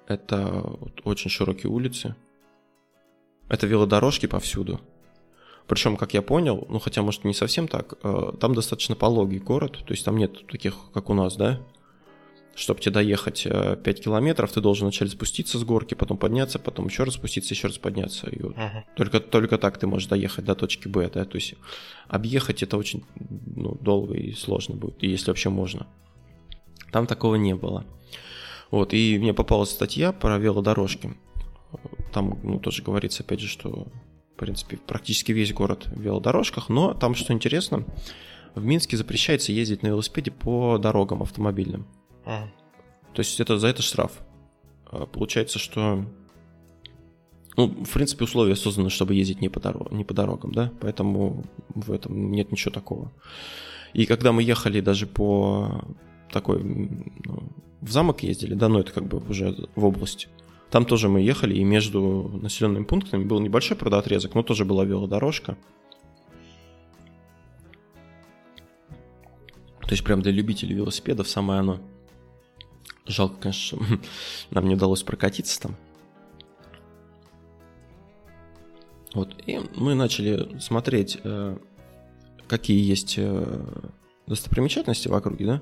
это вот очень широкие улицы, это велодорожки повсюду, причем, как я понял, ну хотя, может, не совсем так, э, там достаточно пологий город, то есть там нет таких, как у нас, да? Чтобы тебе доехать 5 э, километров, ты должен вначале спуститься с горки, потом подняться, потом еще раз спуститься, еще раз подняться. И вот uh-huh. только, только так ты можешь доехать до точки Б, да? То есть объехать это очень ну, долго и сложно будет, если вообще можно. Там такого не было. Вот, и мне попалась статья про велодорожки. Там, ну, тоже говорится, опять же, что в принципе, практически весь город в велодорожках, но там, что интересно, в Минске запрещается ездить на велосипеде по дорогам автомобильным. То есть это за это штраф. А, получается, что ну, в принципе, условия созданы, чтобы ездить не по, дорог, не по дорогам, да, поэтому в этом нет ничего такого. И когда мы ехали даже по такой, ну, в замок ездили, да, но это как бы уже в область, там тоже мы ехали, и между населенными пунктами был небольшой, правда, отрезок, но тоже была велодорожка. То есть прям для любителей велосипедов самое оно. Жалко, конечно, нам не удалось прокатиться там. Вот, и мы начали смотреть, э, какие есть э, достопримечательности в округе, да.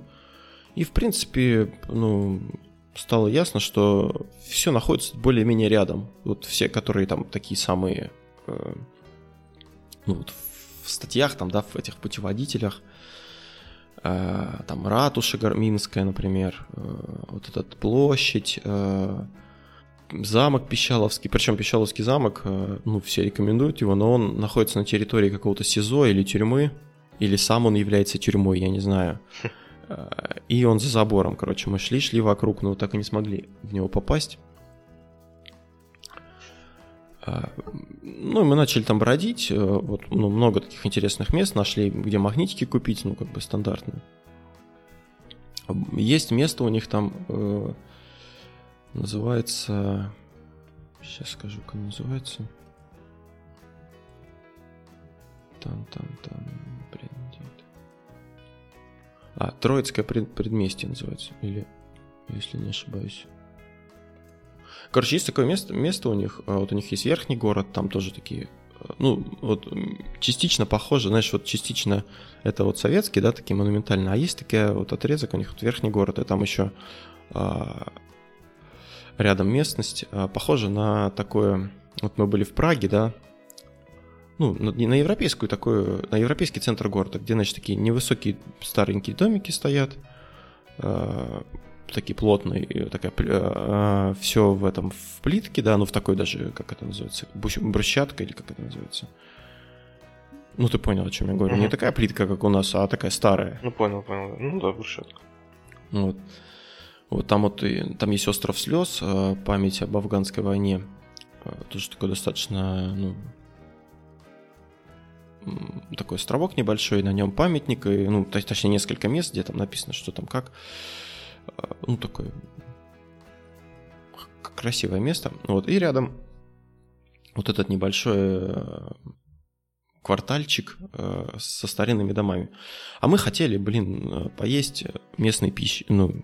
И, в принципе, ну, стало ясно, что все находится более-менее рядом. Вот все, которые там такие самые, э, ну вот в статьях там, да, в этих путеводителях, там ратуша Гарминская, например, э, вот эта площадь, э, замок Пищаловский, причем Пищаловский замок, э, ну, все рекомендуют его, но он находится на территории какого-то СИЗО или тюрьмы, или сам он является тюрьмой, я не знаю. Э, и он за забором, короче, мы шли, шли вокруг, но так и не смогли в него попасть. Э, ну, и мы начали там бродить, вот, ну, много таких интересных мест нашли, где магнитики купить, ну, как бы стандартно. Есть место у них там, называется... Сейчас скажу, как называется. Там, там, там, блин, где это? А, Троицкое пред, предместье называется, или, если не ошибаюсь. Короче, есть такое место, место у них, а, вот у них есть верхний город, там тоже такие, а, ну, вот частично похоже, знаешь, вот частично это вот советский, да, такие монументальные, а есть такие вот отрезок у них, вот верхний город, и там еще а, рядом местность, а, похожа на такое... Вот мы были в Праге, да, ну, на европейскую такую, на европейский центр города, где, значит, такие невысокие старенькие домики стоят, э, такие плотные, такая, э, а, все в этом, в плитке, да, ну, в такой даже, как это называется, брусчатка или как это называется. Ну, ты понял, о чем я говорю. Угу. Не такая плитка, как у нас, а такая старая. Ну, понял, понял. Ну, да, брусчатка. Вот. Вот там вот и, там есть остров слез, э, память об афганской войне. Э, тоже такой достаточно, ну, такой островок небольшой, на нем памятник, и, ну, точнее, несколько мест, где там написано, что там как. Э, ну, такое красивое место. Вот, и рядом вот этот небольшой квартальчик со старинными домами. А мы хотели, блин, поесть местной пищи, ну,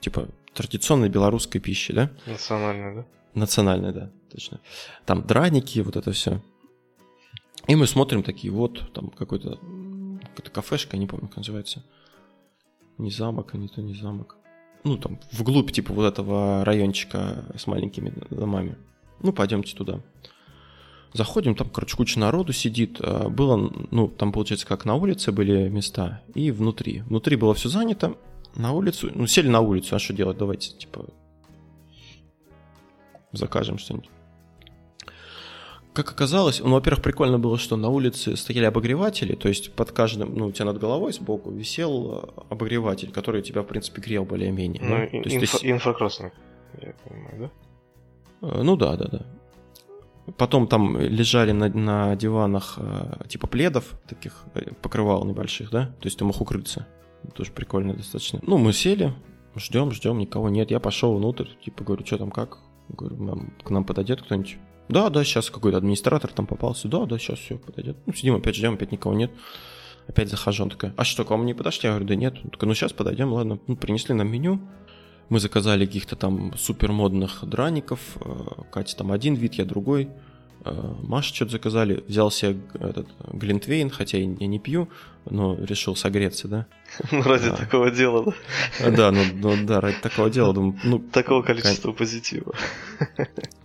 типа традиционной белорусской пищи, да? Национальной, да? Национальной, да, точно. Там драники, вот это все. И мы смотрим такие, вот, там какой-то какая-то кафешка, не помню, как называется. Не замок, а не то не замок. Ну, там, вглубь, типа, вот этого райончика с маленькими домами. Ну, пойдемте туда. Заходим, там, короче, куча народу сидит. А, было, ну, там, получается, как на улице были места, и внутри. Внутри было все занято, на улицу? Ну, сели на улицу, а что делать? Давайте, типа, закажем что-нибудь. Как оказалось, ну, во-первых, прикольно было, что на улице стояли обогреватели, то есть под каждым, ну, у тебя над головой сбоку висел э, обогреватель, который тебя, в принципе, грел более-менее. Ну, есть инфра- ты... инфракрасный, я понимаю, да? Э, ну да, да, да. Потом там лежали на, на диванах э, типа пледов, таких покрывал небольших, да, то есть ты мог укрыться. Тоже прикольно достаточно. Ну, мы сели, ждем, ждем, никого нет. Я пошел внутрь, типа, говорю, что там, как? Говорю, к нам подойдет кто-нибудь? Да, да, сейчас какой-то администратор там попался. Да, да, сейчас все подойдет. Ну, сидим, опять ждем, опять никого нет. Опять захожу, он такой, а что, к вам не подошли? Я говорю, да нет. Он ну сейчас подойдем, ладно. Ну, принесли нам меню. Мы заказали каких-то там супер модных драников. Э, Катя там один вид, я другой. Э, Маша что-то заказали, взял себе этот глинтвейн, хотя я не пью, но решил согреться, да. Ну, ради а, такого дела, да? Да, ну, ну да, ради такого дела, думаю, ну... Такого количества позитива.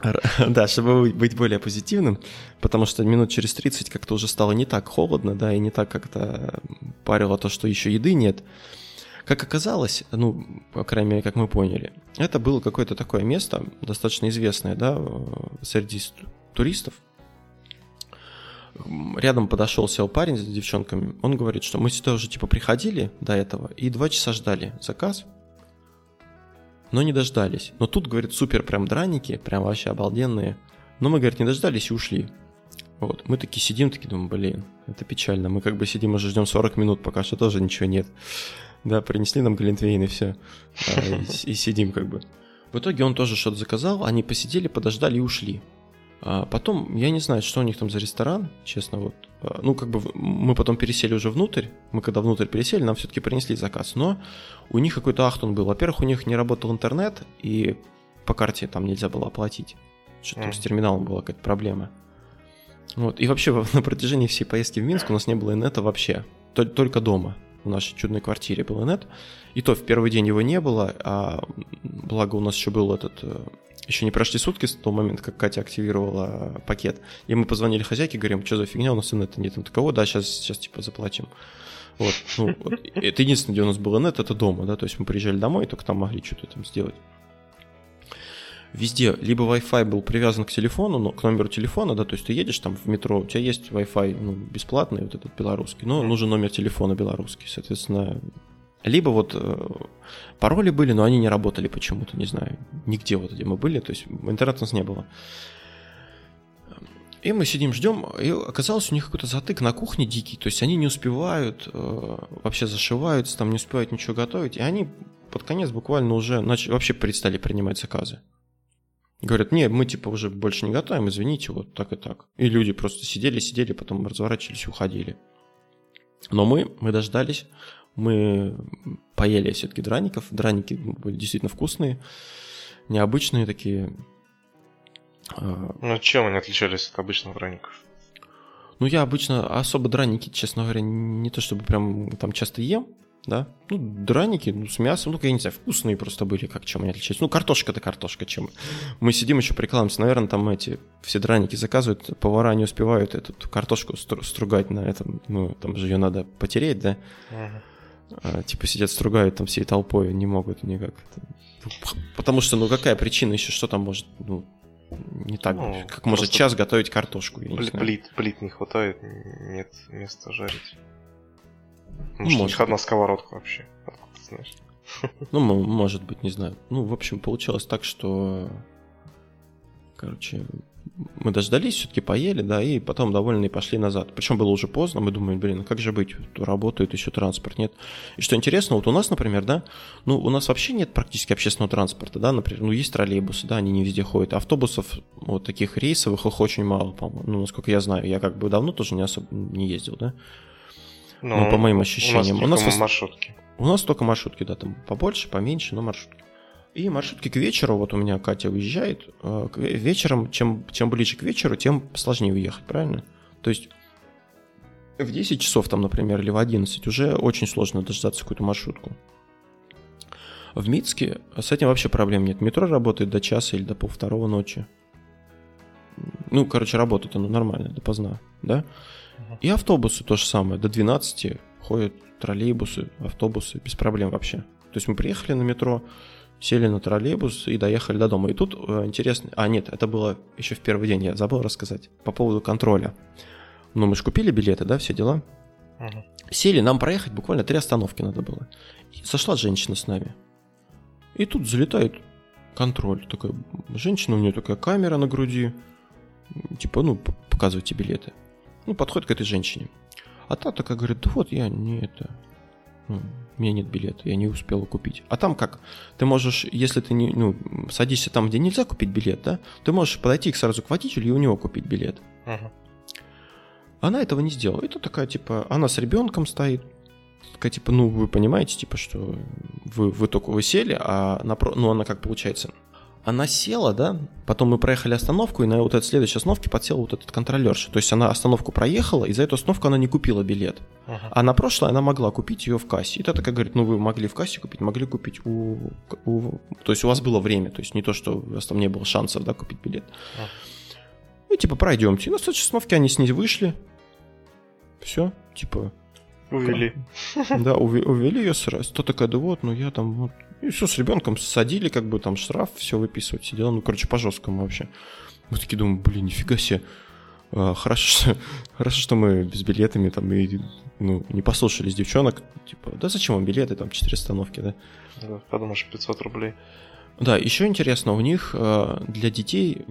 Да, чтобы быть более позитивным, потому что минут через 30 как-то уже стало не так холодно, да, и не так как-то парило то, что еще еды нет. Как оказалось, ну, по крайней мере, как мы поняли, это было какое-то такое место, достаточно известное, да, среди туристов. Рядом подошел, сел парень с девчонками. Он говорит, что мы сюда уже типа приходили до этого и два часа ждали заказ, но не дождались. Но тут, говорит, супер прям драники, прям вообще обалденные. Но мы, говорит, не дождались и ушли. Вот, мы такие сидим, такие думаем, блин, это печально. Мы как бы сидим уже ждем 40 минут, пока что тоже ничего нет. Да, принесли нам глинтвейн и все. А, и, и сидим как бы. В итоге он тоже что-то заказал, они посидели, подождали и ушли. А потом, я не знаю, что у них там за ресторан, честно, вот. А, ну, как бы мы потом пересели уже внутрь. Мы когда внутрь пересели, нам все-таки принесли заказ. Но у них какой-то ахтун был. Во-первых, у них не работал интернет, и по карте там нельзя было оплатить. Что-то там с терминалом была какая-то проблема. Вот. И вообще на протяжении всей поездки в Минск у нас не было инета вообще. Только дома. в нашей чудной квартире был инет. И то в первый день его не было, а благо у нас еще был этот... Еще не прошли сутки с того момента, как Катя активировала пакет. И мы позвонили хозяйке, говорим, что за фигня, у нас инета нет. Он такой, да, сейчас, сейчас типа заплатим. Вот, ну, вот. Это единственное, где у нас был инет, это дома, да, то есть мы приезжали домой, и только там могли что-то там сделать везде либо Wi-Fi был привязан к телефону, но к номеру телефона, да, то есть ты едешь там в метро, у тебя есть Wi-Fi ну, бесплатный, вот этот белорусский, но нужен номер телефона белорусский, соответственно. Либо вот э, пароли были, но они не работали почему-то, не знаю, нигде вот где мы были, то есть интернета у нас не было. И мы сидим, ждем, и оказалось, у них какой-то затык на кухне дикий, то есть они не успевают, э, вообще зашиваются, там не успевают ничего готовить, и они под конец буквально уже начали, вообще перестали принимать заказы. Говорят, нет, мы типа уже больше не готовим, извините, вот так и так. И люди просто сидели, сидели, потом разворачивались, уходили. Но мы, мы дождались, мы поели все-таки драников. Драники были действительно вкусные, необычные такие. А, ну, чем они отличались от обычных драников? Ну, я обычно особо драники, честно говоря, не то чтобы прям там часто ем, да. Ну, драники, ну, с мясом, ну, я не знаю, вкусные просто были, как чем они отличаются. Ну, картошка-то картошка, чем. Мы сидим еще прикладываемся, наверное, там эти все драники заказывают, повара не успевают эту картошку стругать на этом, ну, там же ее надо потереть, да. А, типа сидят, стругают там всей толпой, не могут никак. Потому что, ну, какая причина еще, что там может, ну, не так, ну, как может час готовить картошку, я не знаю. Плит, плит не хватает, нет места жарить. Может, может у них одна сковородка вообще. Откуда ты знаешь? Ну, может быть, не знаю. Ну, в общем, получилось так, что... Короче, мы дождались, все-таки поели, да, и потом довольны пошли назад. Причем было уже поздно, мы думаем, блин, а как же быть, работает еще транспорт, нет. И что интересно, вот у нас, например, да, ну, у нас вообще нет практически общественного транспорта, да, например, ну, есть троллейбусы, да, они не везде ходят, автобусов, вот таких рейсовых, их очень мало, по-моему, ну, насколько я знаю, я как бы давно тоже не особо не ездил, да. Ну, ну, по моим ощущениям. У нас, у нас маршрутки. У нас только маршрутки, да, там побольше, поменьше, но маршрутки. И маршрутки к вечеру, вот у меня Катя уезжает, э, вечером, чем, чем ближе к вечеру, тем сложнее уехать, правильно? То есть в 10 часов там, например, или в 11 уже очень сложно дождаться какую-то маршрутку. В Мицке с этим вообще проблем нет. Метро работает до часа или до полвторого ночи. Ну, короче, работает оно нормально, допоздна, да? И автобусы то же самое. До 12 ходят троллейбусы, автобусы, без проблем вообще. То есть мы приехали на метро, сели на троллейбус и доехали до дома. И тут э, интересно... А, нет, это было еще в первый день, я забыл рассказать. По поводу контроля. Ну, мы же купили билеты, да, все дела. Угу. Сели, нам проехать буквально три остановки надо было. И сошла женщина с нами. И тут залетает контроль. Такая женщина, у нее такая камера на груди. Типа, ну, показывайте билеты. Ну, подходит к этой женщине. А та такая говорит, да вот я не это... Ну, у меня нет билета, я не успела купить. А там как? Ты можешь, если ты не, ну, садишься там, где нельзя купить билет, да, ты можешь подойти сразу к водителю и у него купить билет. Она этого не сделала. Это такая, типа, она с ребенком стоит. Такая, типа, ну, вы понимаете, типа, что вы, вы только вы сели, а напро... ну, она как получается, она села, да, потом мы проехали остановку, и на вот этой следующей остановке подсел вот этот контролерша. То есть она остановку проехала, и за эту остановку она не купила билет. Uh-huh. А на прошлой она могла купить ее в кассе. И та такая говорит, ну вы могли в кассе купить, могли купить у... у... То есть у вас было время, то есть не то, что у вас там не было шансов, да, купить билет. Uh-huh. И типа пройдемте. И на следующей остановке они с ней вышли. Все, типа... Увели. Да, увели ее сразу. То такая, да вот, ну я там вот и все, с ребенком садили, как бы там штраф, все выписывать, сидел, ну, короче, по жесткому вообще. Мы такие думаем, блин, нифига себе. А, хорошо, что, хорошо, что мы без билетами там и ну, не послушались девчонок. Типа, да зачем вам билеты, там, 4 остановки, да? Да, подумаешь, 500 рублей. Да, еще интересно, у них э, для детей,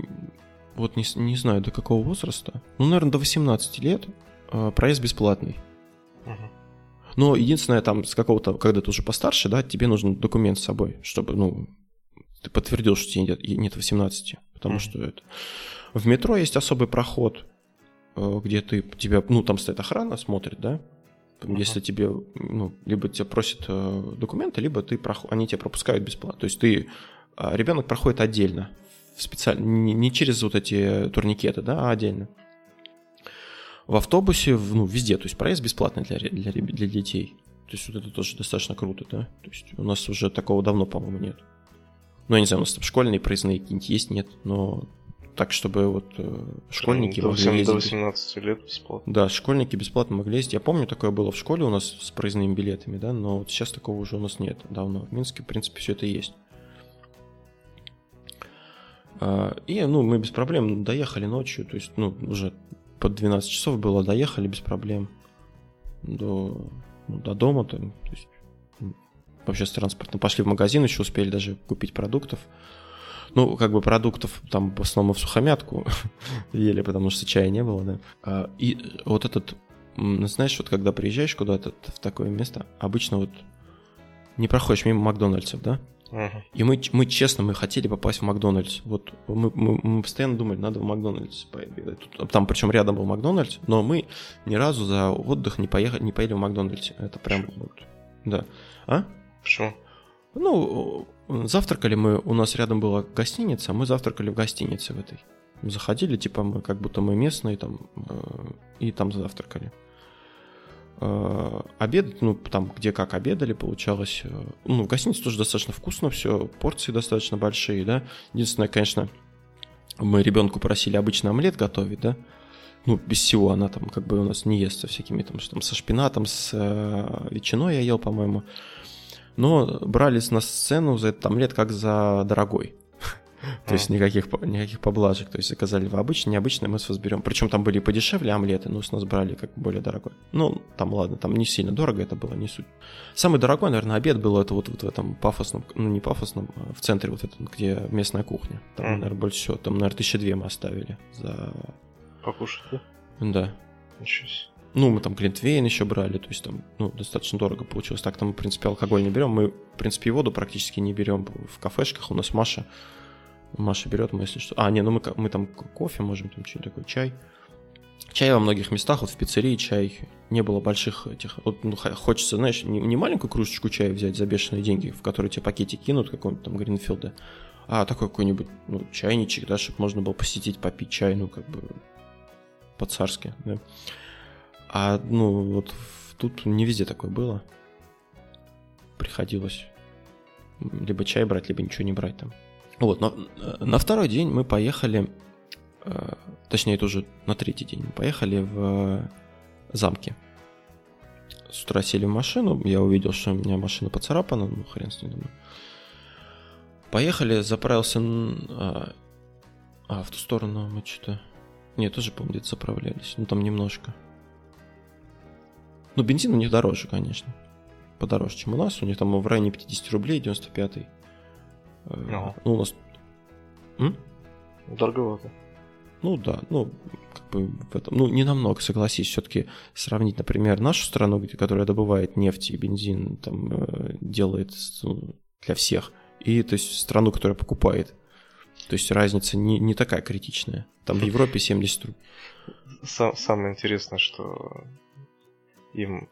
вот не, не знаю до какого возраста, ну, наверное, до 18 лет э, проезд бесплатный. Угу. Но единственное, там, с какого-то, когда ты уже постарше, да, тебе нужен документ с собой, чтобы, ну, ты подтвердил, что тебе нет, нет 18, потому mm-hmm. что это... В метро есть особый проход, э, где ты, тебя, ну, там стоит охрана, смотрит, да, uh-huh. если тебе, ну, либо тебя просят э, документы, либо ты, они тебя пропускают бесплатно, то есть ты, а, ребенок проходит отдельно, специально, не, не через вот эти турникеты, да, а отдельно в автобусе, ну, везде, то есть проезд бесплатный для, для, для детей. То есть вот это тоже достаточно круто, да? То есть у нас уже такого давно, по-моему, нет. Ну, я не знаю, у нас там школьные проездные какие-нибудь есть, нет, но так, чтобы вот э, школьники до, могли 8, ездить. до 18 лет бесплатно. Да, школьники бесплатно могли ездить. Я помню, такое было в школе у нас с проездными билетами, да, но вот сейчас такого уже у нас нет давно. В Минске, в принципе, все это есть. А, И, ну, мы без проблем доехали ночью, то есть, ну, уже под 12 часов было, доехали без проблем до, ну, до дома, там, то есть, вообще с транспортом. Пошли в магазин, еще успели даже купить продуктов. Ну, как бы продуктов там в основном в сухомятку ели, потому что чая не было, да. А, И вот этот, м, знаешь, вот когда приезжаешь куда-то в такое место, обычно вот не проходишь мимо Макдональдсов, да? И мы, мы честно, мы хотели попасть в Макдональдс. Вот мы, мы, мы постоянно думали, надо в Макдональдс поехать. Тут- Там причем рядом был Макдональдс, но мы ни разу за отдых не, поехали, не поели в Макдональдс. Это прям вот, да. А? Почему? Ну, э, завтракали мы, у нас рядом была гостиница, а мы завтракали в гостинице в этой. Заходили, типа мы, как будто мы местные там, э, и там завтракали. Э, Обед, ну, там, где как обедали, получалось. э, Ну, в гостинице тоже достаточно вкусно все, порции достаточно большие, да. Единственное, конечно, мы ребенку просили обычный омлет готовить, да. Ну, без всего она там как бы у нас не ест со всякими там, что там со шпинатом, с э, ветчиной я ел, по-моему. Но брали на сцену за этот омлет как за дорогой. То есть никаких, никаких поблажек. То есть заказали в обычный, необычный, мы с вас берем. Причем там были подешевле омлеты, но с нас брали как более дорогой. Ну, там ладно, там не сильно дорого это было, не суть. Самый дорогой, наверное, обед был это вот, вот в этом пафосном, ну не пафосном, а в центре вот этом, где местная кухня. Там, Мгм. наверное, больше всего. Там, наверное, тысяча две мы оставили за... Покушать, да? Да. Ничего себе. Ну, мы там глинтвейн еще брали, то есть там, ну, достаточно дорого получилось. Так там, в принципе, алкоголь не берем. Мы, в принципе, и воду практически не берем в кафешках. У нас Маша, Маша берет, мы если что. А, не, ну мы, мы там ко- кофе можем, там что такое, чай. Чай во многих местах, вот в пиццерии чай, не было больших этих. Вот, ну, хочется, знаешь, не, не маленькую кружечку чая взять за бешеные деньги, в который тебе пакетик кинут, какого-нибудь там Гринфилда, а такой какой-нибудь, ну, чайничек, да, чтобы можно было посетить, попить чай, ну, как бы по-царски, да. А, ну, вот тут не везде такое было. Приходилось либо чай брать, либо ничего не брать там. Вот, но э, на второй день мы поехали, э, точнее, это уже на третий день, мы поехали в э, замки. С утра сели в машину, я увидел, что у меня машина поцарапана, ну, хрен с думаю. Поехали, заправился, а, а, в ту сторону мы что-то... Нет, тоже, по-моему, где-то заправлялись, ну, там немножко. Ну, бензин у них дороже, конечно. Подороже, чем у нас. У них там в районе 50 рублей, 95-й. Э. Ну, у нас... М? Дороговато. Ну да, ну, как бы в этом, ну, не намного, согласись, все-таки сравнить, например, нашу страну, где, которая добывает нефть и бензин, там, э, делает ну, для всех, и, то есть, страну, которая покупает. То есть разница не, не такая критичная. Там в Европе 70 рублей. Сам- самое интересное, что им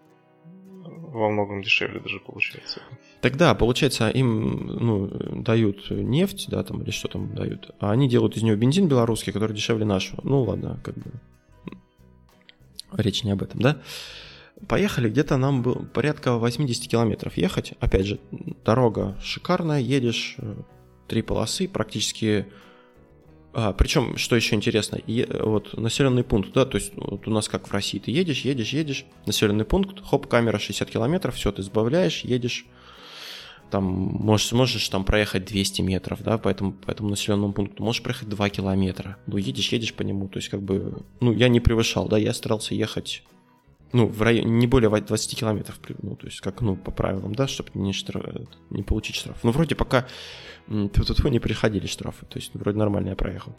во многом дешевле даже получается. Тогда, получается, им ну, дают нефть, да, там, или что там дают, а они делают из нее бензин белорусский, который дешевле нашего. Ну, ладно, как бы речь не об этом, да? Поехали, где-то нам было порядка 80 километров ехать. Опять же, дорога шикарная, едешь, э, три полосы, практически... А, причем, что еще интересно, е- вот населенный пункт, да, то есть вот у нас как в России, ты едешь, едешь, едешь, населенный пункт, хоп, камера 60 километров, все, ты сбавляешь, едешь, там можешь, можешь там проехать 200 метров, да, по этому, по этому населенному пункту, можешь проехать 2 километра, ну, едешь, едешь по нему, то есть как бы, ну, я не превышал, да, я старался ехать, ну, в районе, не более 20 километров, ну, то есть как, ну, по правилам, да, чтобы не, штраф- не получить штраф. Ну, вроде пока тьфу-тьфу, не приходили штрафы, то есть вроде нормально я проехал.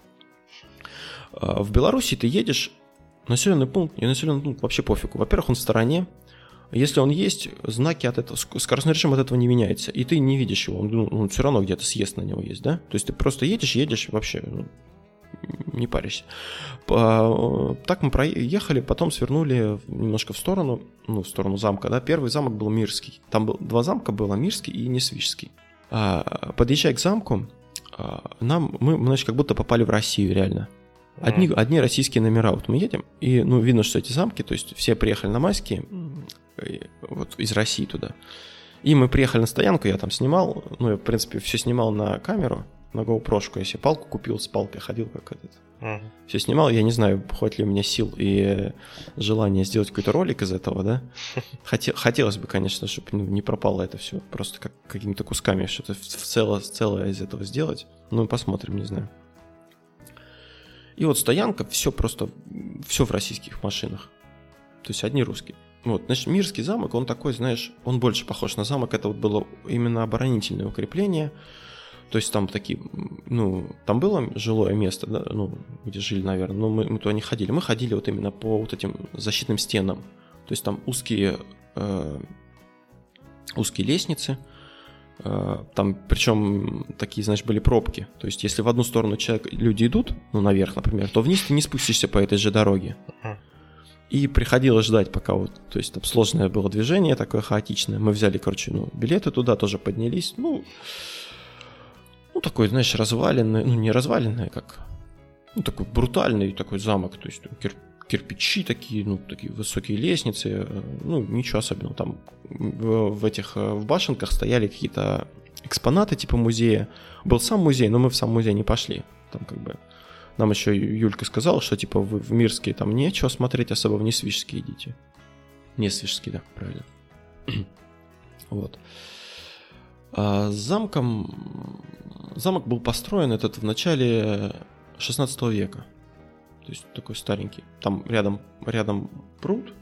А, В Беларуси ты едешь, населенный пункт, не населенный пункт, вообще пофигу. Во-первых, он в стороне, если он есть, знаки от этого, ск- скоростной режим от этого не меняется, и ты не видишь его, он, ну, он все равно где-то съезд на него есть, да? То есть ты просто едешь, едешь, вообще ну, не паришься. По- Так мы проехали, потом свернули немножко в сторону, ну, в сторону замка, да? Первый замок был Мирский. Там был, два замка было, Мирский и Несвижский. А, Подъезжая к замку, а, нам, мы, мы, значит, как будто попали в Россию, реально. Одни, одни российские номера. Вот мы едем, и ну, видно, что эти замки, то есть все приехали на майские, вот из России туда. И мы приехали на стоянку, я там снимал, ну, я, в принципе, все снимал на камеру, на GoPro, я себе палку купил, с палкой ходил, как этот. Uh-huh. Все снимал, я не знаю, хватит ли у меня сил и желания сделать какой-то ролик из этого, да. Хотел, хотелось бы, конечно, чтобы ну, не пропало это все, просто как какими-то кусками что-то в целое, целое из этого сделать. Ну, посмотрим, не знаю. И вот стоянка, все просто, все в российских машинах. То есть одни русские. Вот, значит, Мирский замок, он такой, знаешь, он больше похож на замок. Это вот было именно оборонительное укрепление. То есть там такие, ну, там было жилое место, да, ну, где жили, наверное, но мы, мы туда не ходили. Мы ходили вот именно по вот этим защитным стенам. То есть там узкие, э, узкие лестницы, э, там, причем такие, знаешь, были пробки. То есть если в одну сторону человек, люди идут, ну, наверх, например, то вниз ты не спустишься по этой же дороге. И приходилось ждать, пока вот, то есть там сложное было движение, такое хаотичное. Мы взяли, короче, ну, билеты туда, тоже поднялись. Ну, ну такой, знаешь, разваленный, ну не разваленный, как, ну такой брутальный такой замок, то есть кир, кирпичи такие, ну такие высокие лестницы, э, ну ничего особенного. Там в, в этих, э, в башенках стояли какие-то экспонаты типа музея. Был сам музей, но мы в сам музей не пошли. Там как бы нам еще Юлька сказала, что типа вы в Мирске там нечего смотреть, особо в Несвижский идите. Несвижский, да, правильно. вот. А с замком... Замок был построен этот в начале 16 века. То есть такой старенький. Там рядом, рядом пруд.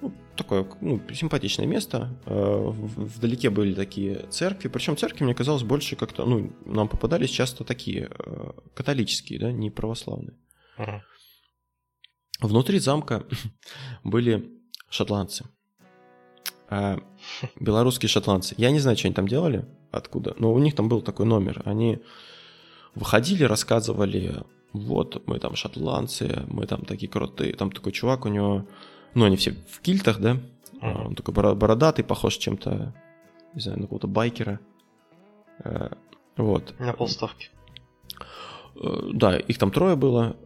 Ну, такое ну, симпатичное место. А, вдалеке были такие церкви. Причем церкви, мне казалось, больше как-то... Ну, нам попадались часто такие а, католические, да, не православные. Uh-huh. Внутри замка были шотландцы. А белорусские шотландцы. Я не знаю, что они там делали, откуда, но у них там был такой номер. Они выходили, рассказывали, вот, мы там шотландцы, мы там такие крутые. Там такой чувак, у него, ну, они все в кильтах, да? Uh-huh. Он такой бородатый, похож чем-то, не знаю, на какого-то байкера. Э, вот. На полставки. Э, да, их там трое было.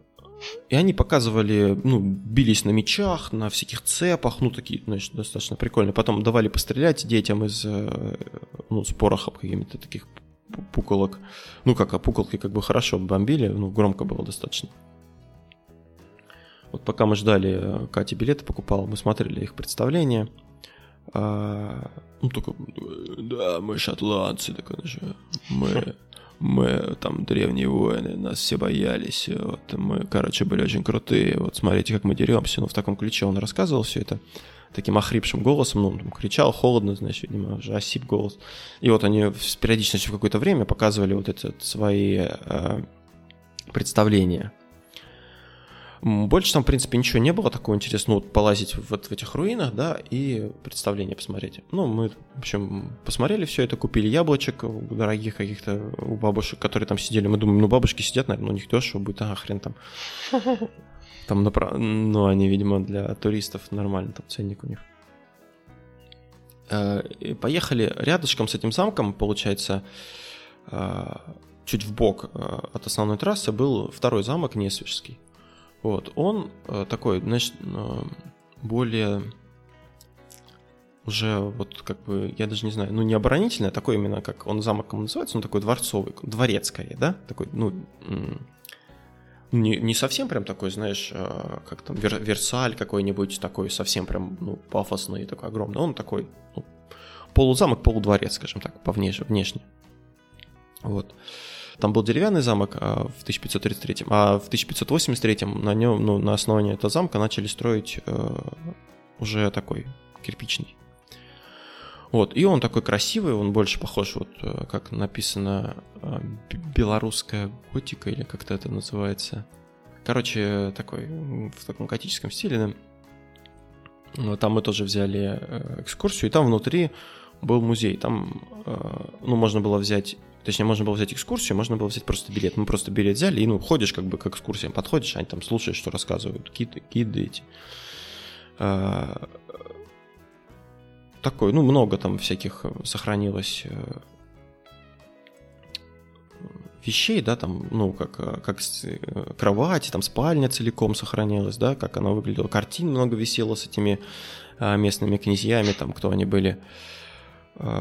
И они показывали, ну, бились на мечах, на всяких цепах, ну, такие, значит, достаточно прикольные. Потом давали пострелять детям из, э, ну, с порохом какими-то таких пуколок. Ну, как, а пуколки как бы хорошо бомбили, ну, громко было достаточно. Вот пока мы ждали, э, Катя билеты покупала, мы смотрели их представление. А, ну, только, да, мы шотландцы, такой же, мы мы там древние воины, нас все боялись, вот, мы, короче, были очень крутые, вот смотрите, как мы деремся, ну, в таком ключе он рассказывал все это таким охрипшим голосом, ну, он кричал, холодно, значит, видимо, уже осип голос. И вот они с периодичностью в какое-то время показывали вот эти вот свои э, представления больше там, в принципе, ничего не было такого интересного. Вот полазить вот в этих руинах, да, и представление посмотреть. Ну, мы, в общем, посмотрели все это, купили яблочек дорогих каких-то у бабушек, которые там сидели. Мы думаем, ну, бабушки сидят, наверное, у них дешево будет, а хрен там. Там, ну, они, видимо, для туристов нормально, там ценник у них. Э, и поехали рядышком с этим замком, получается, э, чуть в бок э, от основной трассы был второй замок Несвежский. Вот, он э, такой, значит, э, более уже вот как бы, я даже не знаю, ну не оборонительный, а такой именно, как он замок называется, он такой дворцовый, дворец скорее, да? Такой, ну, не, не совсем прям такой, знаешь, э, как там Вер, Версаль какой-нибудь такой, совсем прям, ну, пафосный, такой огромный. Он такой, ну, полузамок, полудворец, скажем так, по внешне. внешне. Вот. Там был деревянный замок а, в 1533, а в 1583 на нем, ну, на основании этого замка начали строить э, уже такой кирпичный. Вот, и он такой красивый, он больше похож, вот э, как написано, э, белорусская готика или как-то это называется. Короче, такой в таком готическом стиле. Да? Там мы тоже взяли э, экскурсию, и там внутри был музей. Там, ну, можно было взять Точнее, можно было взять экскурсию, можно было взять просто билет. Мы просто билет взяли и, ну, ходишь как бы к экскурсиям, подходишь, они там слушаешь, что рассказывают, гиды, гиды эти. А, такой, ну, много там всяких сохранилось э, вещей, да, там, ну, как, э, как кровать, там спальня целиком сохранилась, да, как она выглядела, картин много висело с этими местными князьями, там, кто они были.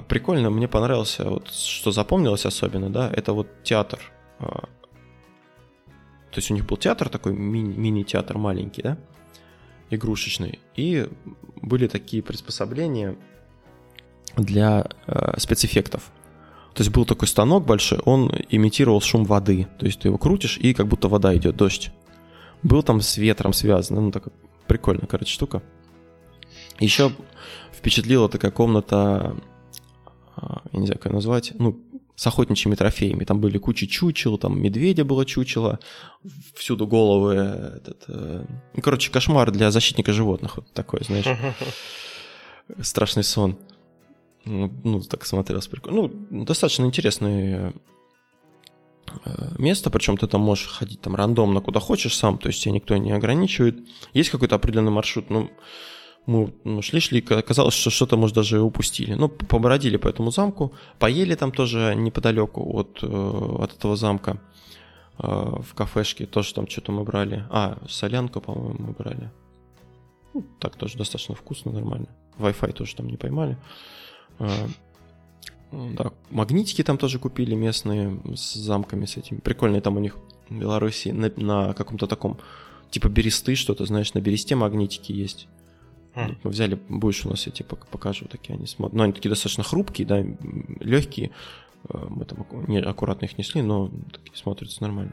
Прикольно, мне понравился, вот, что запомнилось особенно, да, это вот театр. То есть у них был театр такой, мини- мини-театр маленький, да, игрушечный, и были такие приспособления для э, спецэффектов. То есть был такой станок большой, он имитировал шум воды. То есть ты его крутишь, и как будто вода идет, дождь. Был там с ветром связан. Ну, такая прикольная, короче, штука. Еще впечатлила такая комната, а, я не знаю, как ее назвать, ну, с охотничьими трофеями. Там были куча чучел, там медведя было чучело, всюду головы. Этот, э... Ну, короче, кошмар для защитника животных. Вот такой, знаешь. Страшный сон. Ну, ну, так смотрелось прикольно. Ну, достаточно интересное э, место, причем ты там можешь ходить там рандомно куда хочешь сам, то есть тебя никто не ограничивает. Есть какой-то определенный маршрут, ну, мы ну, шли-шли, казалось, что что-то, может, даже упустили. Ну, побродили по этому замку, поели там тоже неподалеку от, э, от этого замка э, в кафешке, тоже там что-то мы брали. А, солянку, по-моему, мы брали. Ну, так тоже достаточно вкусно, нормально. Wi-Fi тоже там не поймали. А, да, магнитики там тоже купили местные с замками с этими. Прикольные там у них в Беларуси на, на каком-то таком типа бересты что-то, знаешь, на бересте магнитики есть. Мы взяли, будешь у нас, я тебе покажу, такие они смотрят. Но ну, они такие достаточно хрупкие, да, легкие. А, мы там не, аккуратно их несли, но такие смотрятся нормально.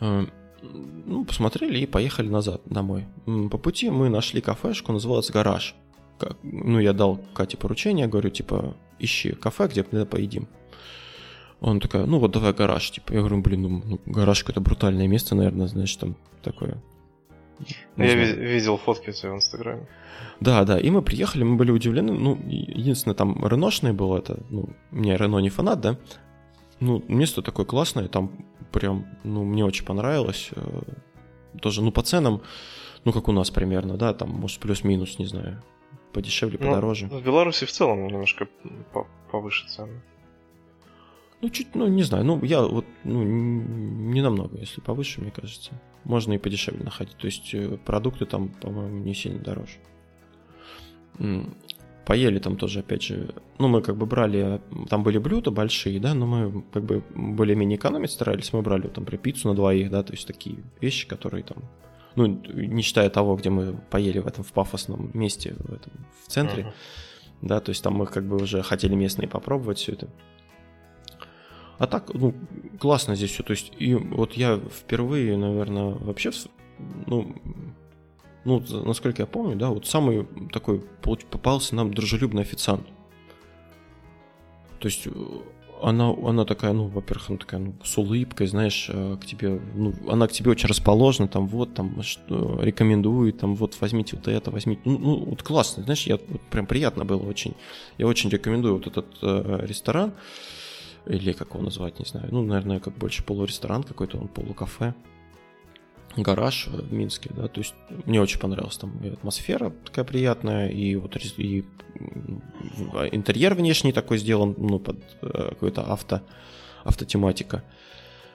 Ну, посмотрели и поехали назад домой. По пути мы нашли кафешку, называлась «Гараж» ну, я дал Кате поручение, говорю, типа, ищи кафе, где мы поедим. Он такая, ну вот давай гараж, типа. Я говорю, блин, ну, ну гараж какое-то брутальное место, наверное, значит, там такое. Не я знаю. видел фотки у тебя в Инстаграме. Да, да, и мы приехали, мы были удивлены, ну, единственное, там реношное было, это, ну, мне Рено не фанат, да, ну, место такое классное, там прям, ну, мне очень понравилось, э, тоже, ну, по ценам, ну, как у нас примерно, да, там, может, плюс-минус, не знаю, подешевле, ну, подороже. В Беларуси в целом немножко повыше цены. Ну, чуть, ну, не знаю, ну, я вот, ну, не намного, если повыше, мне кажется. Можно и подешевле находить. То есть э, продукты там, по-моему, не сильно дороже. Поели там тоже, опять же, ну, мы как бы брали, там были блюда большие, да, но мы как бы более-менее экономить старались, мы брали там, при пиццу на двоих, да, то есть такие вещи, которые там ну, не считая того, где мы поели в этом в пафосном месте, в, этом, в центре, uh-huh. да, то есть там мы как бы уже хотели местные попробовать все это. А так, ну, классно здесь все, то есть, и вот я впервые, наверное, вообще, ну, ну, насколько я помню, да, вот самый такой попался нам дружелюбный официант. То есть она, она такая, ну, во-первых, она такая, ну, с улыбкой, знаешь, э, к тебе, ну, она к тебе очень расположена, там, вот, там, что, рекомендует, там, вот, возьмите вот это, возьмите, ну, ну вот классно, знаешь, я, вот, прям приятно было очень, я очень рекомендую вот этот э, ресторан, или как его назвать, не знаю, ну, наверное, как больше полуресторан какой-то, он полукафе, гараж в Минске, да, то есть мне очень понравилась там атмосфера такая приятная, и вот и интерьер внешний такой сделан, ну, под э, какой-то авто, автотематика.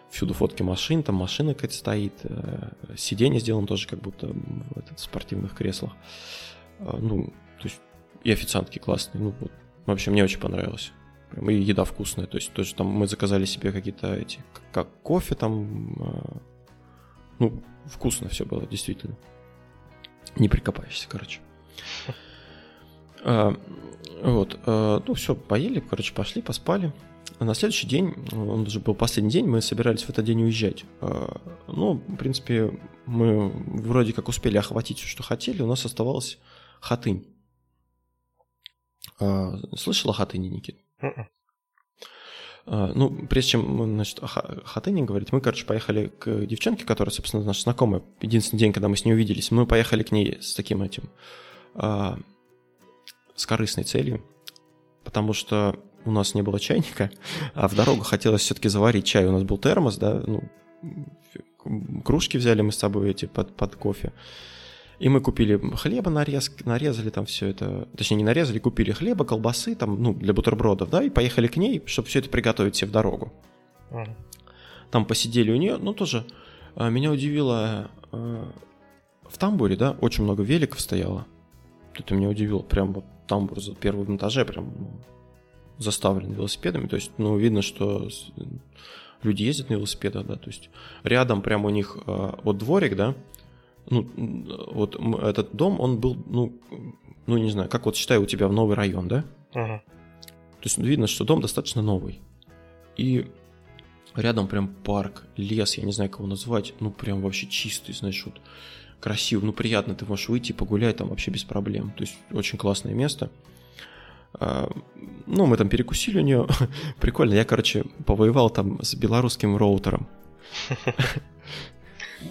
Всюду фотки машин, там машина какая-то стоит, э, сиденье сделано тоже как будто в этот, спортивных креслах. Э, ну, то есть и официантки классные, ну, вот, вообще мне очень понравилось. Прям, и еда вкусная, то есть тоже там мы заказали себе какие-то эти, как кофе там, ну, вкусно все было, действительно. Не прикопаешься, короче. А, вот, а, ну все, поели, короче, пошли, поспали. А на следующий день, он уже был последний день, мы собирались в этот день уезжать. А, ну, в принципе, мы вроде как успели охватить все, что хотели, у нас оставалась Хатынь. А, слышала о Хатыне, Никит? М-м. А, ну, прежде чем, значит, о Хатыне говорить, мы, короче, поехали к девчонке, которая, собственно, наша знакомая. Единственный день, когда мы с ней увиделись, мы поехали к ней с таким этим, а, с корыстной целью, потому что у нас не было чайника, а в дорогу хотелось все-таки заварить чай. У нас был термос, да, ну, кружки взяли мы с собой эти под, под кофе. И мы купили хлеба, нарез, нарезали там все это, точнее не нарезали, купили хлеба, колбасы там, ну, для бутербродов, да, и поехали к ней, чтобы все это приготовить себе в дорогу. Mm. Там посидели у нее, ну, тоже а, меня удивило, а, в тамбуре, да, очень много великов стояло. Это меня удивило, прям вот тамбур за первым этаже прям ну, заставлен велосипедами, то есть, ну, видно, что люди ездят на велосипедах, да, то есть рядом прям у них а, вот дворик, да, ну, вот этот дом, он был, ну, ну, не знаю, как вот считай у тебя в новый район, да? Uh-huh. То есть видно, что дом достаточно новый. И рядом прям парк, лес, я не знаю, кого назвать, ну, прям вообще чистый, знаешь, вот красивый, ну, приятно, ты можешь выйти погулять там вообще без проблем. То есть очень классное место. А, ну, мы там перекусили у нее. Прикольно, я, короче, повоевал там с белорусским роутером.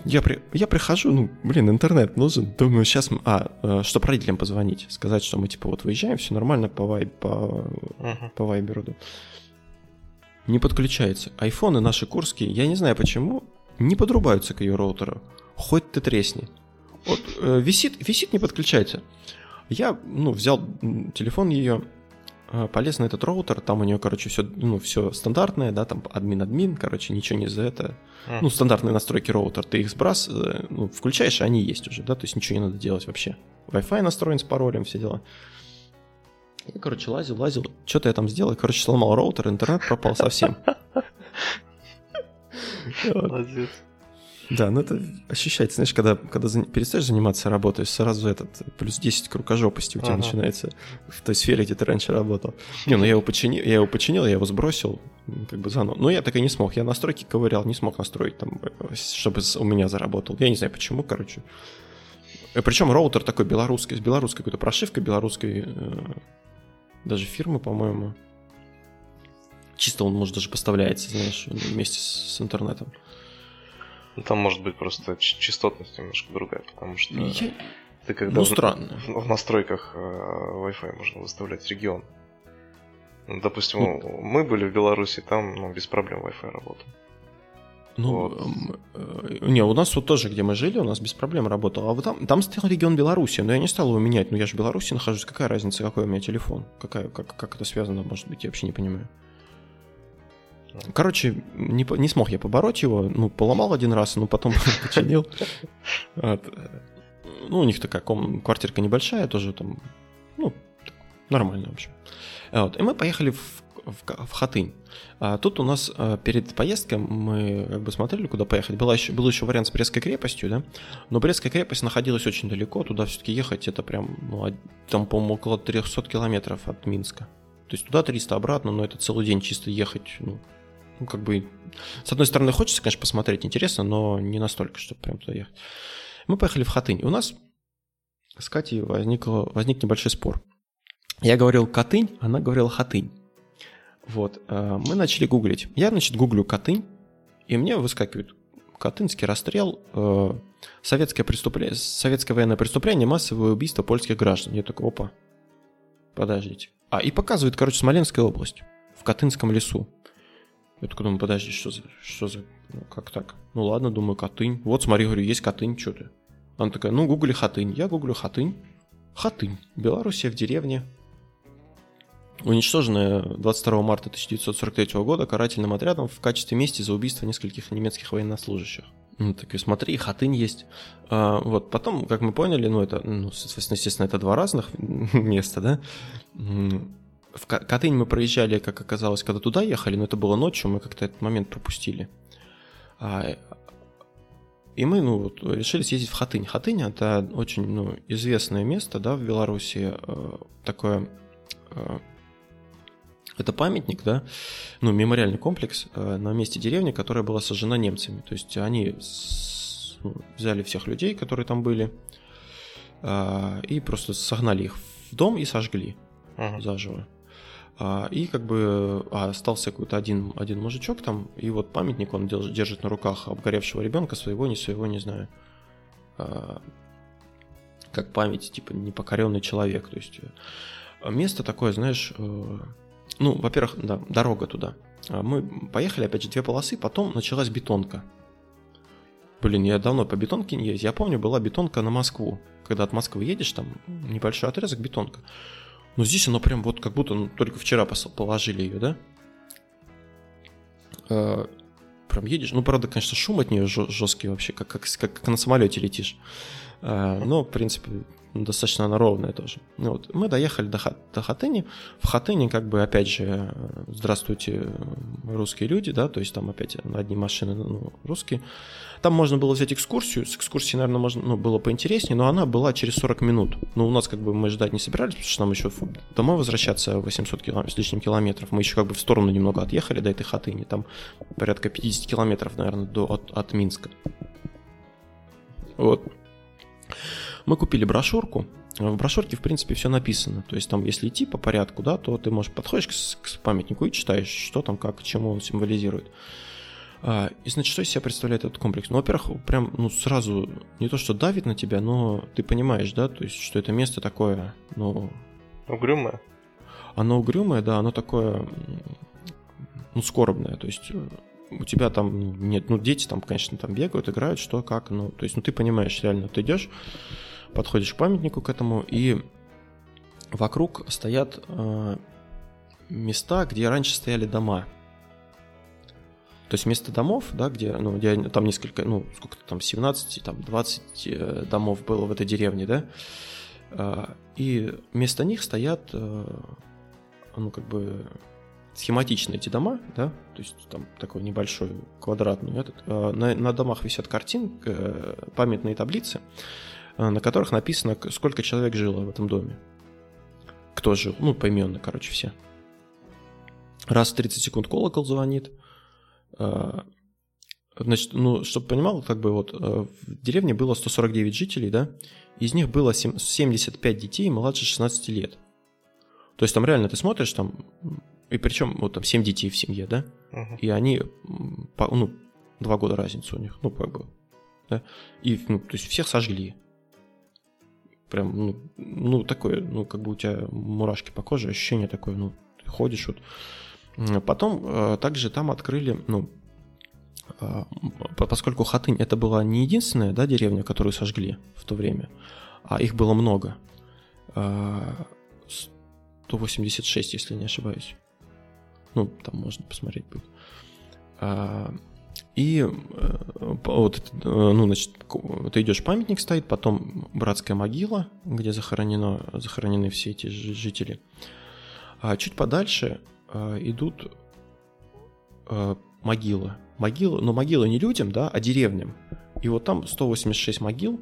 Я, при, я прихожу, ну, блин, интернет нужен. Думаю, сейчас... А, э, чтобы родителям позвонить, сказать, что мы, типа, вот выезжаем, все нормально по, вай, по, uh-huh. по вайберу. Да. Не подключается. Айфоны наши курские, я не знаю почему, не подрубаются к ее роутеру. Хоть ты тресни. Вот э, висит, висит, не подключается. Я, ну, взял телефон ее, полез на этот роутер, там у нее, короче, все, ну, все стандартное, да, там admin-admin, короче, ничего не за это. Mm. Ну, стандартные настройки роутер, ты их сбрас, э, ну, включаешь, и они есть уже, да, то есть ничего не надо делать вообще. Wi-Fi настроен с паролем, все дела. Я, короче, лазил, лазил, что-то я там сделал, короче, сломал роутер, интернет пропал совсем. Молодец. Да, ну это ощущается, знаешь, когда, когда перестаешь заниматься работой, сразу этот плюс 10 к рукожопости у тебя ага. начинается в той сфере, где ты раньше работал. Не, ну я его починил, я его починил, я его сбросил, как бы заново. Но я так и не смог. Я настройки ковырял, не смог настроить там, чтобы у меня заработал. Я не знаю почему, короче. Э, Причем роутер такой белорусский, с белорусской какой-то прошивкой, белорусской э, даже фирмы, по-моему. Чисто он, может, даже поставляется, знаешь, вместе с интернетом. Ну, там может быть просто частотность немножко другая, потому что Я... ты когда ну, странно. В, в настройках э, Wi-Fi можно выставлять регион. Ну, допустим, ну, мы были в Беларуси, там ну, без проблем Wi-Fi работал. Ну, вот. э, не, у нас вот тоже, где мы жили, у нас без проблем работал. А вот там, там стоял регион Беларуси, но я не стал его менять. Ну, я же в Беларуси нахожусь, какая разница, какой у меня телефон? Какая, как, как это связано, может быть, я вообще не понимаю. Короче, не, не смог я побороть его. Ну, поломал один раз, но потом починил. Ну, у них такая квартирка небольшая, тоже там, ну, нормально, в общем. И мы поехали в, в, в Хатынь. А тут у нас а, перед поездкой мы как бы смотрели, куда поехать. Была еще, был еще вариант с Брестской крепостью, да, но Брестская крепость находилась очень далеко, туда все-таки ехать это прям, ну, там, по-моему, около 300 километров от Минска. То есть туда 300 обратно, но это целый день чисто ехать, ну, ну, как бы, с одной стороны, хочется, конечно, посмотреть, интересно, но не настолько, чтобы прям туда ехать. Мы поехали в Хатынь. У нас с Катей возникло, возник небольшой спор. Я говорил Катынь, она говорила Хатынь. Вот, э, мы начали гуглить. Я, значит, гуглю Катынь, и мне выскакивает Катынский расстрел, э, советское, преступление, советское военное преступление, массовое убийство польских граждан. Я такой, опа, подождите. А, и показывает, короче, Смоленская область в Катынском лесу. Я такой думаю, подожди, что за, что за, ну как так? Ну ладно, думаю, Хатынь. Вот смотри, говорю, есть Хатынь, что ты? Она такая, ну гугли Хатынь. Я гуглю Хатынь. Хатынь. Белоруссия в деревне. Уничтоженная 22 марта 1943 года карательным отрядом в качестве мести за убийство нескольких немецких военнослужащих. Ну, так и смотри, Хатынь есть. А, вот, потом, как мы поняли, ну, это, ну, естественно, это два разных места, да? В Катынь мы проезжали, как оказалось, когда туда ехали, но это было ночью, мы как-то этот момент пропустили. А, и мы, ну, вот, решили съездить в Хатынь. Хатынь это очень, ну, известное место, да, в Беларуси, э, такое, э, это памятник, да, ну, мемориальный комплекс э, на месте деревни, которая была сожжена немцами. То есть они ну, взяли всех людей, которые там были, и просто согнали их в дом и сожгли uh-huh. заживо. А, и как бы а, остался какой-то один, один мужичок там, и вот памятник он держит на руках обгоревшего ребенка, своего, не своего, не знаю. А, как память, типа непокоренный человек. То есть э, место такое, знаешь, э, ну, во-первых, да, дорога туда. Мы поехали, опять же, две полосы, потом началась бетонка. Блин, я давно по бетонке не ездил. Я помню, была бетонка на Москву. когда от Москвы едешь, там небольшой отрезок, бетонка. Но здесь оно прям вот как будто ну, только вчера положили ее, да? Э, прям едешь. Ну, правда, конечно, шум от нее жесткий вообще, как, как, как, как на самолете летишь. Э, но, в принципе, достаточно она ровная тоже. Ну вот. Мы доехали до, до Хатыни. В Хатыни, как бы, опять же, здравствуйте, русские люди, да, то есть там опять одни машины ну, русские. Там можно было взять экскурсию. С экскурсией, наверное, можно, ну, было поинтереснее, но она была через 40 минут. Но у нас, как бы, мы ждать не собирались, потому что нам еще домой возвращаться 800 километров, с лишним километров. Мы еще как бы в сторону немного отъехали до этой Хатыни. Там порядка 50 километров, наверное, до, от, от Минска. Вот. Мы купили брошюрку. В брошюрке, в принципе, все написано. То есть там, если идти по порядку, да, то ты можешь подходишь к, к памятнику и читаешь, что там, как, чему он символизирует. А, и значит, что из себя представляет этот комплекс? Ну, во-первых, прям, ну, сразу не то, что давит на тебя, но ты понимаешь, да, то есть, что это место такое, ну... Угрюмое? Оно угрюмое, да, оно такое, ну, скорбное, то есть у тебя там ну, нет, ну, дети там, конечно, там бегают, играют, что, как, ну, то есть, ну, ты понимаешь, реально, ты идешь, подходишь к памятнику к этому, и вокруг стоят э, места, где раньше стояли дома. То есть вместо домов, да, где, ну, где там несколько, ну, сколько там, 17, там, 20 э, домов было в этой деревне, да, э, и вместо них стоят, э, ну, как бы, схематично эти дома, да, то есть там такой небольшой квадратный этот. На, на домах висят картин, э, памятные таблицы, на которых написано, сколько человек жило в этом доме. Кто жил, ну, поименно, короче, все. Раз в 30 секунд колокол звонит. Значит, ну, чтобы понимал, как бы вот в деревне было 149 жителей, да, из них было 75 детей младше 16 лет. То есть там реально ты смотришь, там и причем вот там 7 детей в семье, да? Uh-huh. И они, ну, два года разница у них, ну, как бы, да? И, ну, то есть всех сожгли. Прям, ну, ну, такое, ну, как бы у тебя мурашки по коже, ощущение такое, ну, ты ходишь вот. Потом э, также там открыли, ну, э, поскольку Хатынь это была не единственная, да, деревня, которую сожгли в то время, а их было много. Э, 186, если не ошибаюсь. Ну, там можно посмотреть будет. И э, вот, э, ну, значит, ты идешь, памятник стоит, потом братская могила, где захоронено, захоронены все эти жители. А чуть подальше а, идут могилы. Могилы, но могилы не людям, да, а деревням. И вот там 186 могил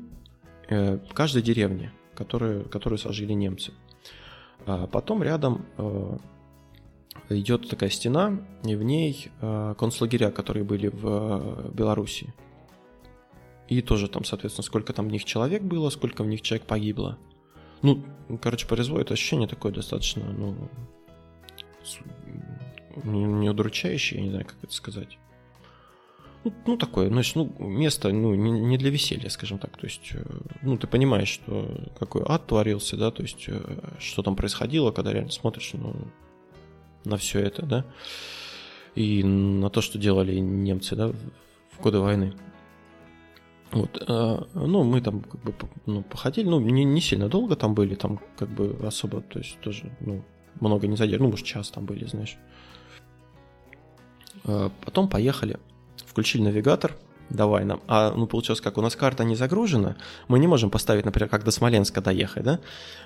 э, каждой деревне, которые, которые сожгли немцы. А потом рядом идет такая стена, и в ней э, концлагеря, которые были в э, Беларуси. И тоже там, соответственно, сколько там в них человек было, сколько в них человек погибло. Ну, короче, производит ощущение такое достаточно, ну, не, удручающее, я не знаю, как это сказать. Ну, ну такое, значит, ну, место, ну, не, не для веселья, скажем так. То есть, э, ну, ты понимаешь, что какой ад творился, да, то есть, что там происходило, когда реально смотришь, ну, на все это, да, и на то, что делали немцы, да, в годы войны. Вот, а, ну, мы там как бы ну, походили, ну, не, не сильно долго там были, там как бы особо, то есть тоже, ну, много не задержали, ну, может, час там были, знаешь. А, потом поехали, включили навигатор, давай нам. А, ну, получилось как, у нас карта не загружена, мы не можем поставить, например, как до Смоленска доехать, да?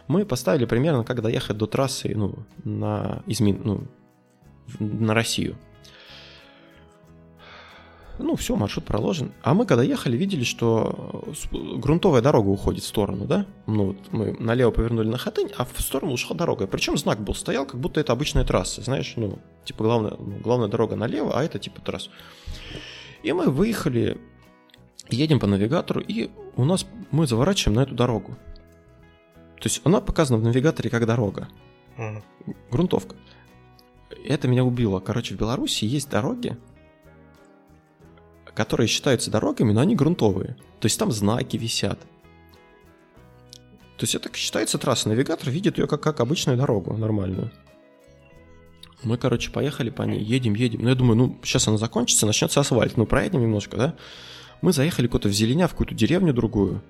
Мы поставили примерно, как доехать до трассы, ну, на, из ну, на Россию. Ну, все, маршрут проложен. А мы когда ехали, видели, что грунтовая дорога уходит в сторону, да? Ну, вот мы налево повернули на Хатынь, а в сторону ушла дорога. Причем знак был, стоял, как будто это обычная трасса, знаешь, ну, типа главная, ну, главная дорога налево, а это типа трасса. И мы выехали, едем по навигатору, и у нас мы заворачиваем на эту дорогу. То есть она показана в навигаторе как дорога. Mm. Грунтовка. Это меня убило. Короче, в Беларуси есть дороги, которые считаются дорогами, но они грунтовые. То есть там знаки висят. То есть это считается трасса. Навигатор видит ее как, как обычную дорогу, нормальную. Мы, короче, поехали по ней, едем, едем. Ну, я думаю, ну, сейчас она закончится, начнется асфальт. Ну, проедем немножко, да? Мы заехали куда-то в Зеленя, в какую-то деревню другую,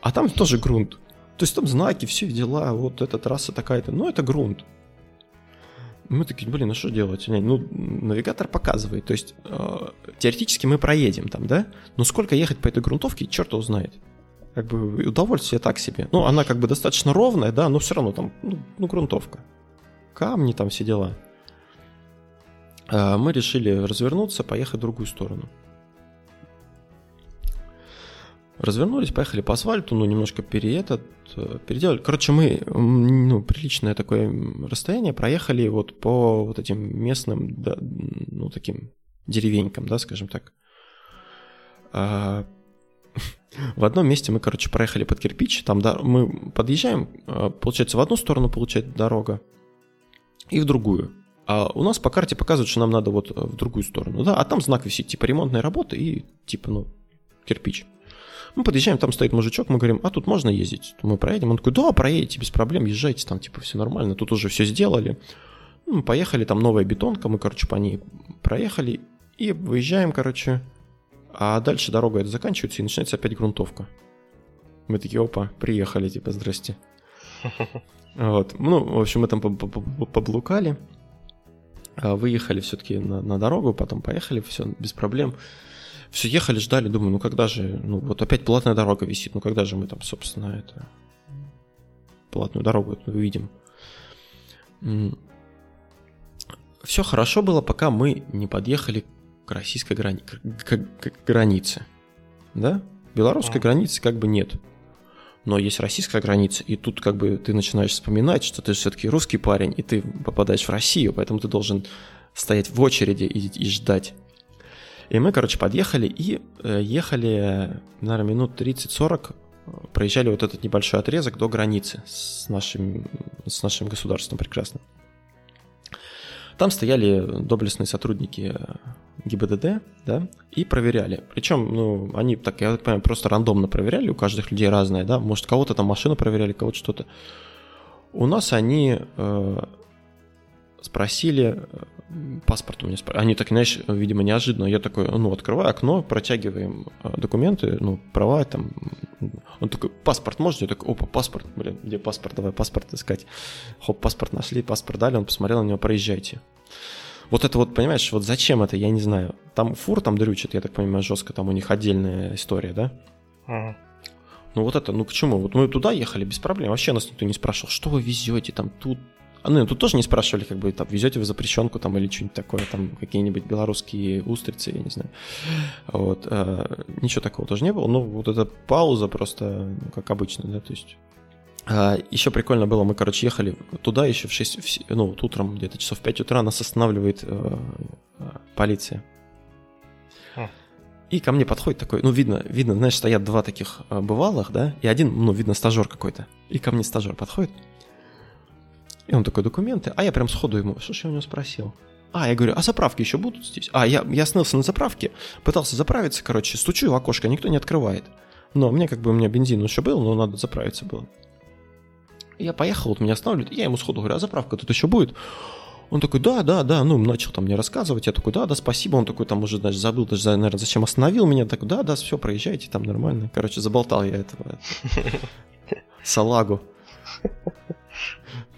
а там тоже грунт. То есть там знаки, все дела, вот эта трасса такая-то, ну это грунт. Мы такие, блин, ну что делать? Ну, навигатор показывает. То есть, э, теоретически мы проедем там, да? Но сколько ехать по этой грунтовке, черт его знает. Как бы удовольствие так себе. Ну, она как бы достаточно ровная, да, но все равно там, ну, ну грунтовка. Камни там, все дела. Э, мы решили развернуться, поехать в другую сторону. Развернулись, поехали по асфальту, ну, немножко пере этот, э, переделали. Короче, мы, ну, приличное такое расстояние проехали вот по вот этим местным, да, ну, таким деревенькам, да, скажем так. А, в одном месте мы, короче, проехали под кирпич, там да, мы подъезжаем, а, получается, в одну сторону получается дорога и в другую. А у нас по карте показывают, что нам надо вот э, в другую сторону, да, а там знак висит, типа ремонтная работа и типа, ну, кирпич. Мы подъезжаем, там стоит мужичок, мы говорим, а тут можно ездить? Мы проедем. Он такой, да, проедете, без проблем, езжайте, там типа все нормально, тут уже все сделали. Ну, мы поехали, там новая бетонка, мы, короче, по ней проехали и выезжаем, короче, а дальше дорога это заканчивается и начинается опять грунтовка. Мы такие, опа, приехали, типа, здрасте. Вот. Ну, в общем, мы там поблукали, выехали все-таки на, на дорогу, потом поехали, все без проблем. Все ехали, ждали, думаю, ну когда же, ну вот опять платная дорога висит, ну когда же мы там, собственно, это платную дорогу увидим. Все хорошо было, пока мы не подъехали к российской грани... к, к, к границе. Да? Белорусской а. границы как бы нет. Но есть российская граница, и тут как бы ты начинаешь вспоминать, что ты все-таки русский парень, и ты попадаешь в Россию, поэтому ты должен стоять в очереди и, и ждать. И мы, короче, подъехали и э, ехали, наверное, минут 30-40, проезжали вот этот небольшой отрезок до границы с нашим, с нашим государством прекрасно. Там стояли доблестные сотрудники э, ГИБДД, да, и проверяли. Причем, ну, они, так я так понимаю, просто рандомно проверяли, у каждых людей разное, да, может, кого-то там машину проверяли, кого-то что-то. У нас они э, спросили, э, паспорт у меня спросили, они так, знаешь, видимо, неожиданно, я такой, ну, открываю окно, протягиваем э, документы, ну, права, там, он такой, паспорт можете? Я такой, опа, паспорт, блин, где паспорт, давай паспорт искать. Хоп, паспорт нашли, паспорт дали, он посмотрел на него, проезжайте. Вот это вот, понимаешь, вот зачем это, я не знаю. Там фур там дрючит, я так понимаю, жестко, там у них отдельная история, да? Ага. Ну вот это, ну к чему? Вот мы туда ехали без проблем, вообще нас никто не спрашивал, что вы везете там тут, ну, тут тоже не спрашивали, как бы, там, везете вы запрещенку там или что-нибудь такое, там, какие-нибудь белорусские устрицы, я не знаю. Вот, а, ничего такого тоже не было, ну, вот эта пауза просто, ну, как обычно, да, то есть... А, еще прикольно было, мы, короче, ехали туда еще в 6, в, ну, вот утром где-то часов в 5 утра нас останавливает э, э, полиция. Хм. И ко мне подходит такой, ну, видно, видно, знаешь, стоят два таких э, бывалых, да, и один, ну, видно, стажер какой-то. И ко мне стажер подходит, и он такой, документы. А я прям сходу ему, что ж я у него спросил? А, я говорю, а заправки еще будут здесь? А, я, я остановился на заправке, пытался заправиться, короче, стучу в окошко, никто не открывает. Но мне как бы, у меня бензин еще был, но надо заправиться было. Я поехал, вот меня останавливают, я ему сходу говорю, а заправка тут еще будет? Он такой, да, да, да, ну, начал там мне рассказывать, я такой, да, да, спасибо, он такой, там уже даже забыл, даже, наверное, зачем остановил меня, такой, да, да, все, проезжайте, там нормально. Короче, заболтал я этого салагу.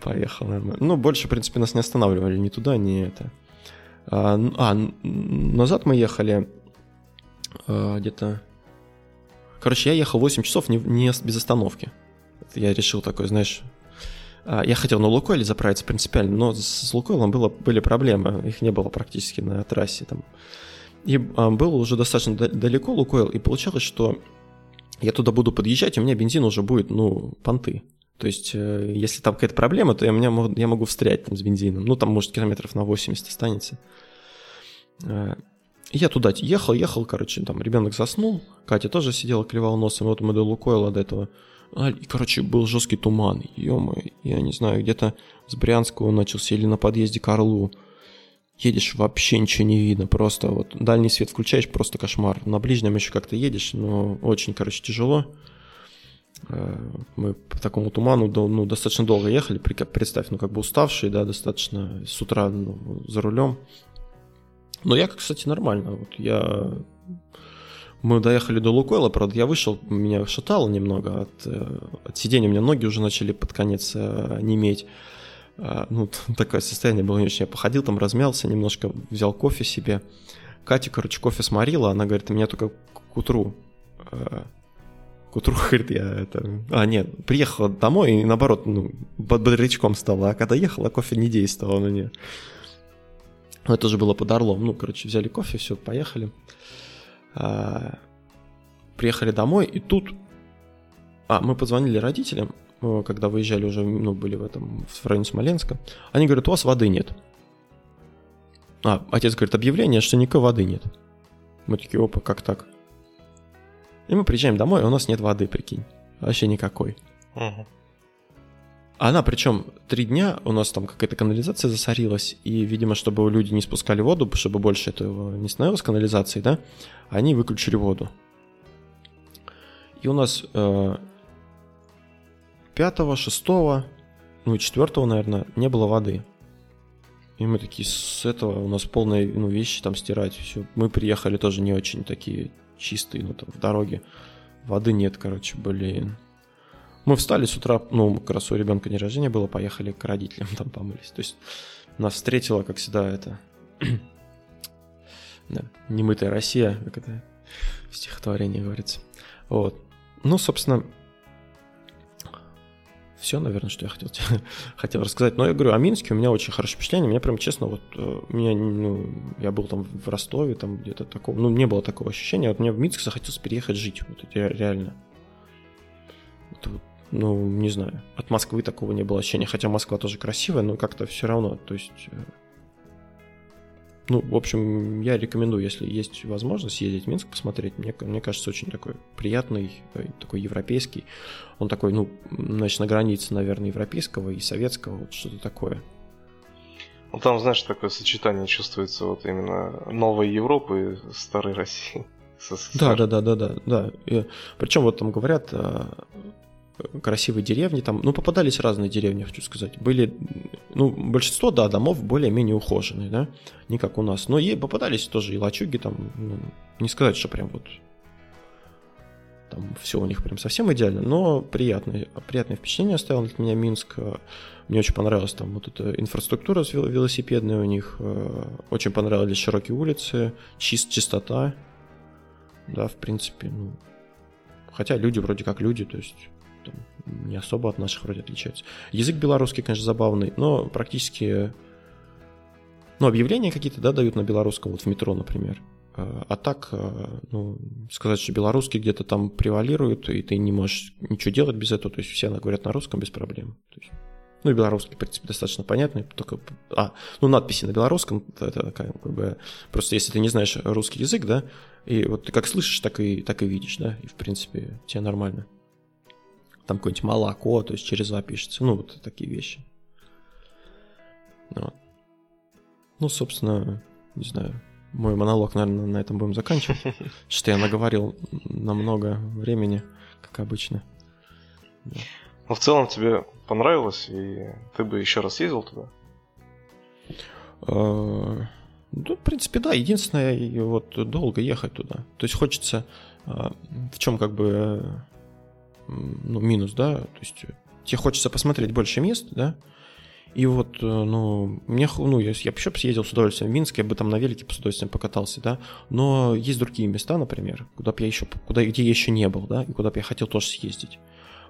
Поехал нормально. Ну, больше, в принципе, нас не останавливали ни туда, ни это. А, а назад мы ехали а, где-то... Короче, я ехал 8 часов не, не без остановки. Я решил такой, знаешь... А, я хотел на Лукойле заправиться принципиально, но с Лукойлом было, были проблемы. Их не было практически на трассе там. И а, было уже достаточно далеко Лукойл, и получалось, что я туда буду подъезжать, у меня бензин уже будет, ну, понты. То есть, э, если там какая-то проблема, то я, меня, я могу встрять там с бензином. Ну, там, может, километров на 80 останется. Э, я туда ехал, ехал, короче, там ребенок заснул, Катя тоже сидела, клевала носом, вот мы до Лукойла до этого. А, и, короче, был жесткий туман, ё я не знаю, где-то с Брянского начался или на подъезде к Орлу. Едешь, вообще ничего не видно, просто вот дальний свет включаешь, просто кошмар. На ближнем еще как-то едешь, но очень, короче, тяжело. Э, мы по такому туману ну, достаточно долго ехали, представь, ну как бы уставшие, да, достаточно с утра ну, за рулем. Но я, кстати, нормально. Вот я мы доехали до Лукойла, правда, я вышел, меня шатало немного от, э, от сидения, у меня ноги уже начали под конец э, неметь. А, ну, такое состояние было не очень. Я походил там, размялся немножко, взял кофе себе. Катя, короче, кофе сморила, она говорит, меня только к утру к утру, говорит, я это... А, нет, приехала домой и, наоборот, ну, бодрячком стала. А когда ехала, кофе не действовал на нее. Это уже было под Орлом. Ну, короче, взяли кофе, все, поехали. А, приехали домой, и тут... А, мы позвонили родителям, когда выезжали уже, ну, были в этом, в районе Смоленска. Они говорят, у вас воды нет. А, отец говорит, объявление, что никакой воды нет. Мы такие, опа, как так? И мы приезжаем домой, и у нас нет воды, прикинь. Вообще никакой. Угу. Она, причем, три дня у нас там какая-то канализация засорилась, и, видимо, чтобы люди не спускали воду, чтобы больше этого не становилось канализацией, да, они выключили воду. И у нас э, 5, 6, ну и 4, наверное, не было воды. И мы такие, с этого у нас полные ну, вещи там стирать, все. Мы приехали тоже не очень такие чистый, ну там в дороге. Воды нет, короче, блин. Мы встали с утра, ну, как раз у ребенка день рождения было, поехали к родителям, там помылись. То есть нас встретила, как всегда, это... да, немытая Россия, как это в стихотворении говорится. Вот. Ну, собственно, все, наверное, что я хотел, хотел рассказать. Но я говорю, о Минске у меня очень хорошее впечатление. Мне прям честно, вот э, меня, ну, я был там в Ростове, там где-то такого, ну, не было такого ощущения. Вот мне в Минск захотелось переехать жить. Вот это реально. Это вот, ну, не знаю. От Москвы такого не было ощущения. Хотя Москва тоже красивая, но как-то все равно. То есть э, ну, в общем, я рекомендую, если есть возможность съездить в Минск, посмотреть. Мне, мне кажется, очень такой приятный, э, такой европейский. Он такой, ну, значит, на границе, наверное, европейского и советского, вот что-то такое. Ну, там, знаешь, такое сочетание чувствуется вот именно новой Европы и старой России. Да, да, да, да, да, да. И, причем вот там говорят, красивые деревни там, ну, попадались разные деревни, хочу сказать. Были, ну, большинство, да, домов более-менее ухоженные, да, не как у нас. Но и попадались тоже и лачуги там, ну, не сказать, что прям вот там все у них прям совсем идеально, но приятное, приятное впечатление оставил для меня Минск. Мне очень понравилась там вот эта инфраструктура велосипедная у них, очень понравились широкие улицы, чист, чистота, да, в принципе, ну, хотя люди вроде как люди, то есть не особо от наших вроде отличаются. Язык белорусский, конечно, забавный, но практически... Ну, объявления какие-то, да, дают на белорусском, вот в метро, например. А, а так, а, ну, сказать, что белорусский где-то там превалирует, и ты не можешь ничего делать без этого, то есть все говорят на русском без проблем. То есть, ну, и белорусский, в принципе, достаточно понятный, только... А, ну, надписи на белорусском, это как бы... Просто если ты не знаешь русский язык, да, и вот ты как слышишь, так и, так и видишь, да, и, в принципе, тебе нормально там какое-нибудь молоко, то есть через А пишется, ну, вот такие вещи. Вот. Ну, собственно, не знаю, мой монолог, наверное, на этом будем заканчивать. Что я наговорил на много времени, как обычно. Ну, в целом тебе понравилось, и ты бы еще раз ездил туда? Ну, в принципе, да. Единственное, вот долго ехать туда. То есть хочется а, в чем как бы ну, минус, да, то есть тебе хочется посмотреть больше мест, да, и вот, э, ну, мне, ну, я, я еще съездил с удовольствием в Минск, я бы там на велике с удовольствием покатался, да, но есть другие места, например, куда бы я еще, куда, где я еще не был, да, и куда бы я хотел тоже съездить.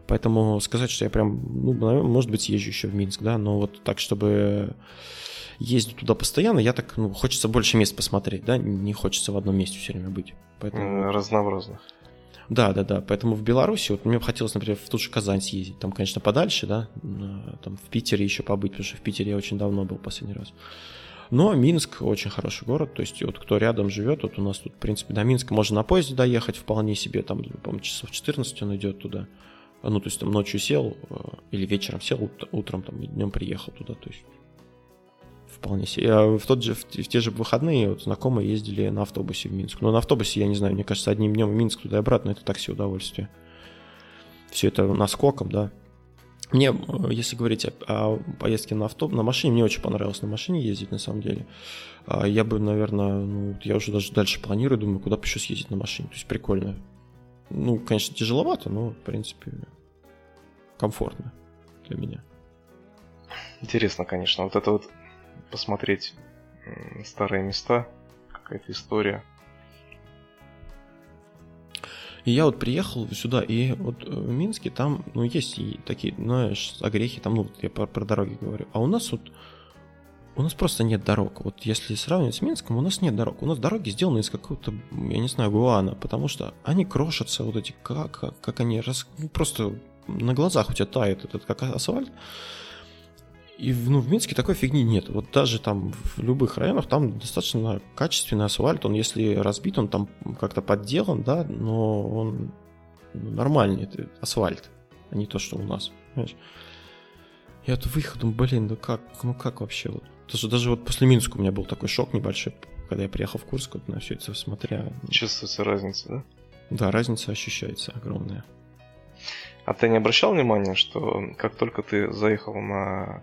Поэтому сказать, что я прям, ну, может быть, съезжу еще в Минск, да, но вот так, чтобы ездить туда постоянно, я так, ну, хочется больше мест посмотреть, да, не хочется в одном месте все время быть. Поэтому... Разнообразно. Да, да, да. Поэтому в Беларуси, вот мне бы хотелось, например, в ту же Казань съездить. Там, конечно, подальше, да. Там в Питере еще побыть, потому что в Питере я очень давно был последний раз. Но Минск очень хороший город, то есть вот кто рядом живет, вот у нас тут, в принципе, до Минска можно на поезде доехать вполне себе, там, по-моему, часов 14 он идет туда. Ну, то есть там ночью сел э, или вечером сел, утром там днем приехал туда, то есть вполне себе. В, тот же, в, те же выходные вот, знакомые ездили на автобусе в Минск. Но на автобусе, я не знаю, мне кажется, одним днем в Минск туда и обратно, это такси удовольствие. Все это наскоком, да. Мне, э, если говорить о, о поездке на авто, на машине, мне очень понравилось на машине ездить, на самом деле. А я бы, наверное, ну, я уже даже дальше планирую, думаю, куда бы еще съездить на машине. То есть прикольно. Ну, конечно, тяжеловато, но, в принципе, комфортно для меня. Интересно, конечно, вот это вот посмотреть старые места, какая-то история. И я вот приехал сюда, и вот э, в Минске там, ну, есть и такие, знаешь, огрехи, там, ну, я про, про дороги говорю. А у нас вот, у нас просто нет дорог. Вот если сравнивать с Минском, у нас нет дорог. У нас дороги сделаны из какого-то, я не знаю, гуана, потому что они крошатся, вот эти, как, как, как они, рас, ну, просто на глазах у тебя тает этот, как асфальт. И ну, в Минске такой фигни нет. Вот даже там в любых районах там достаточно качественный асфальт. Он если разбит, он там как-то подделан, да, но он нормальный это асфальт, а не то, что у нас. Понимаешь? Я тут выехал, думаю, блин, ну как, ну как вообще? Вот, даже, даже вот после Минска у меня был такой шок небольшой, когда я приехал в Курск, вот на все это смотря. Чувствуется разница, да? Да, разница ощущается огромная. А ты не обращал внимания, что как только ты заехал на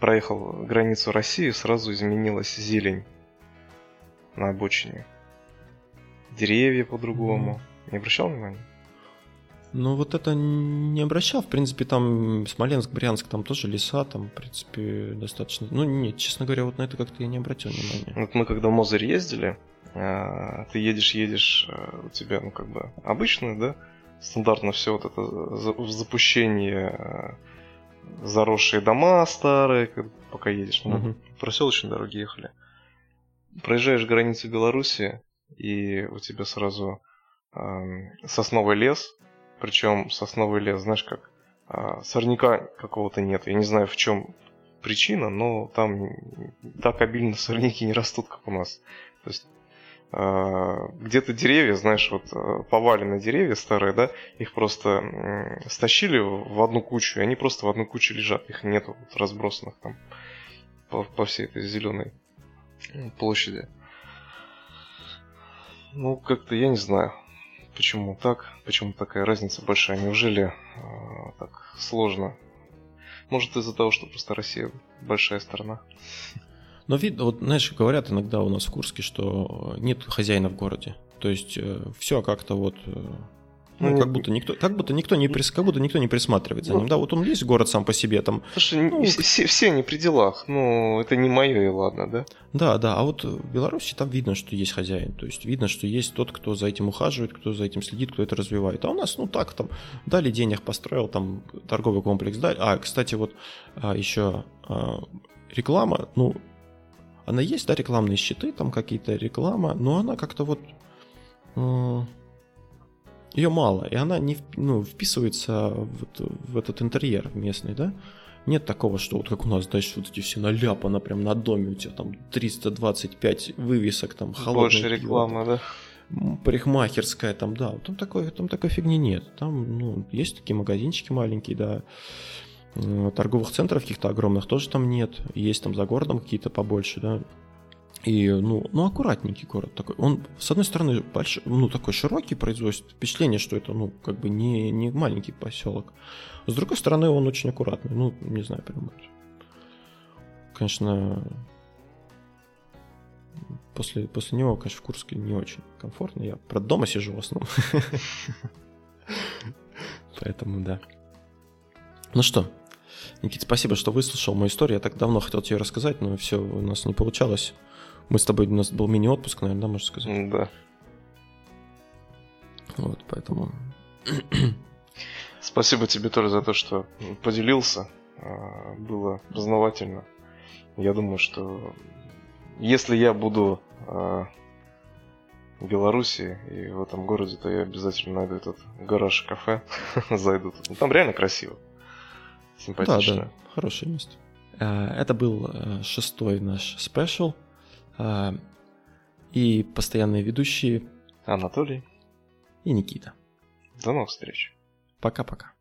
проехал границу России, сразу изменилась зелень на обочине. Деревья по-другому. Mm. Не обращал внимания? Ну, вот это не обращал. В принципе, там Смоленск, Брянск, там тоже леса, там, в принципе, достаточно... Ну, нет, честно говоря, вот на это как-то я не обратил внимания. Вот мы когда в Мозырь ездили, а, ты едешь, едешь, а, у тебя, ну, как бы, обычно, да, стандартно все вот это запущение а, заросшие дома старые, пока едешь. Мы угу. по проселочной дороге ехали. Проезжаешь границу Беларуси, и у тебя сразу э, сосновый лес. Причем сосновый лес, знаешь как, э, сорняка какого-то нет. Я не знаю, в чем причина, но там так обильно сорняки не растут, как у нас. То есть где-то деревья, знаешь, вот э, поваленные деревья старые, да, их просто стащили в одну кучу, и они просто в одну кучу лежат, их нету вот, разбросанных там по, по всей этой зеленой площади. Ну, как-то я не знаю, почему так, почему такая разница большая. Неужели э, так сложно? Может из-за того, что просто Россия большая страна. Но видно, вот знаешь, говорят иногда у нас в Курске, что нет хозяина в городе. То есть э, все как-то вот э, ну, ну, как будто никто, как будто никто не прис, как будто никто не присматривает за ну, ним. Да, вот он есть город сам по себе там. Слушай, ну, все, все не при делах. Ну, это не мое и ладно, да? Да, да. А вот в Беларуси там видно, что есть хозяин. То есть видно, что есть тот, кто за этим ухаживает, кто за этим следит, кто это развивает. А у нас, ну так, там дали денег, построил там торговый комплекс, дали. А, кстати, вот а, еще а, реклама, ну, она есть, да, рекламные щиты, там какие-то реклама, но она как-то вот... Э, ее мало, и она не ну, вписывается вот в этот интерьер местный, да? Нет такого, что вот как у нас, дальше вот эти все наляпано прям на доме, у тебя там 325 вывесок, там холодная Больше рекламы, да? парикмахерская там, да, там такой, там такой фигни нет. Там, ну, есть такие магазинчики маленькие, да. Э, торговых центров каких-то огромных тоже там нет. Есть там за городом какие-то побольше, да. И, ну, ну, аккуратненький город такой. Он, с одной стороны, большой, ну, такой широкий, производит впечатление, что это, ну, как бы не, не маленький поселок. С другой стороны, он очень аккуратный. Ну, не знаю, прям. Конечно, после, после него, конечно, в Курске не очень комфортно. Я, про дома сижу в основном. Поэтому, да. Ну что, Никит, спасибо, что выслушал мою историю. Я так давно хотел тебе рассказать, но все у нас не получалось. Мы с тобой, у нас был мини-отпуск, наверное, да, можно сказать? Да. Вот, поэтому... Спасибо тебе тоже за то, что поделился. А, было познавательно. Я думаю, что если я буду а, в Беларуси и в этом городе, то я обязательно найду этот гараж-кафе, зайду. Там реально красиво. Симпатично. Да, да, хорошее место. Э, это был э, шестой наш спешл. Э, и постоянные ведущие Анатолий и Никита. До новых встреч. Пока-пока.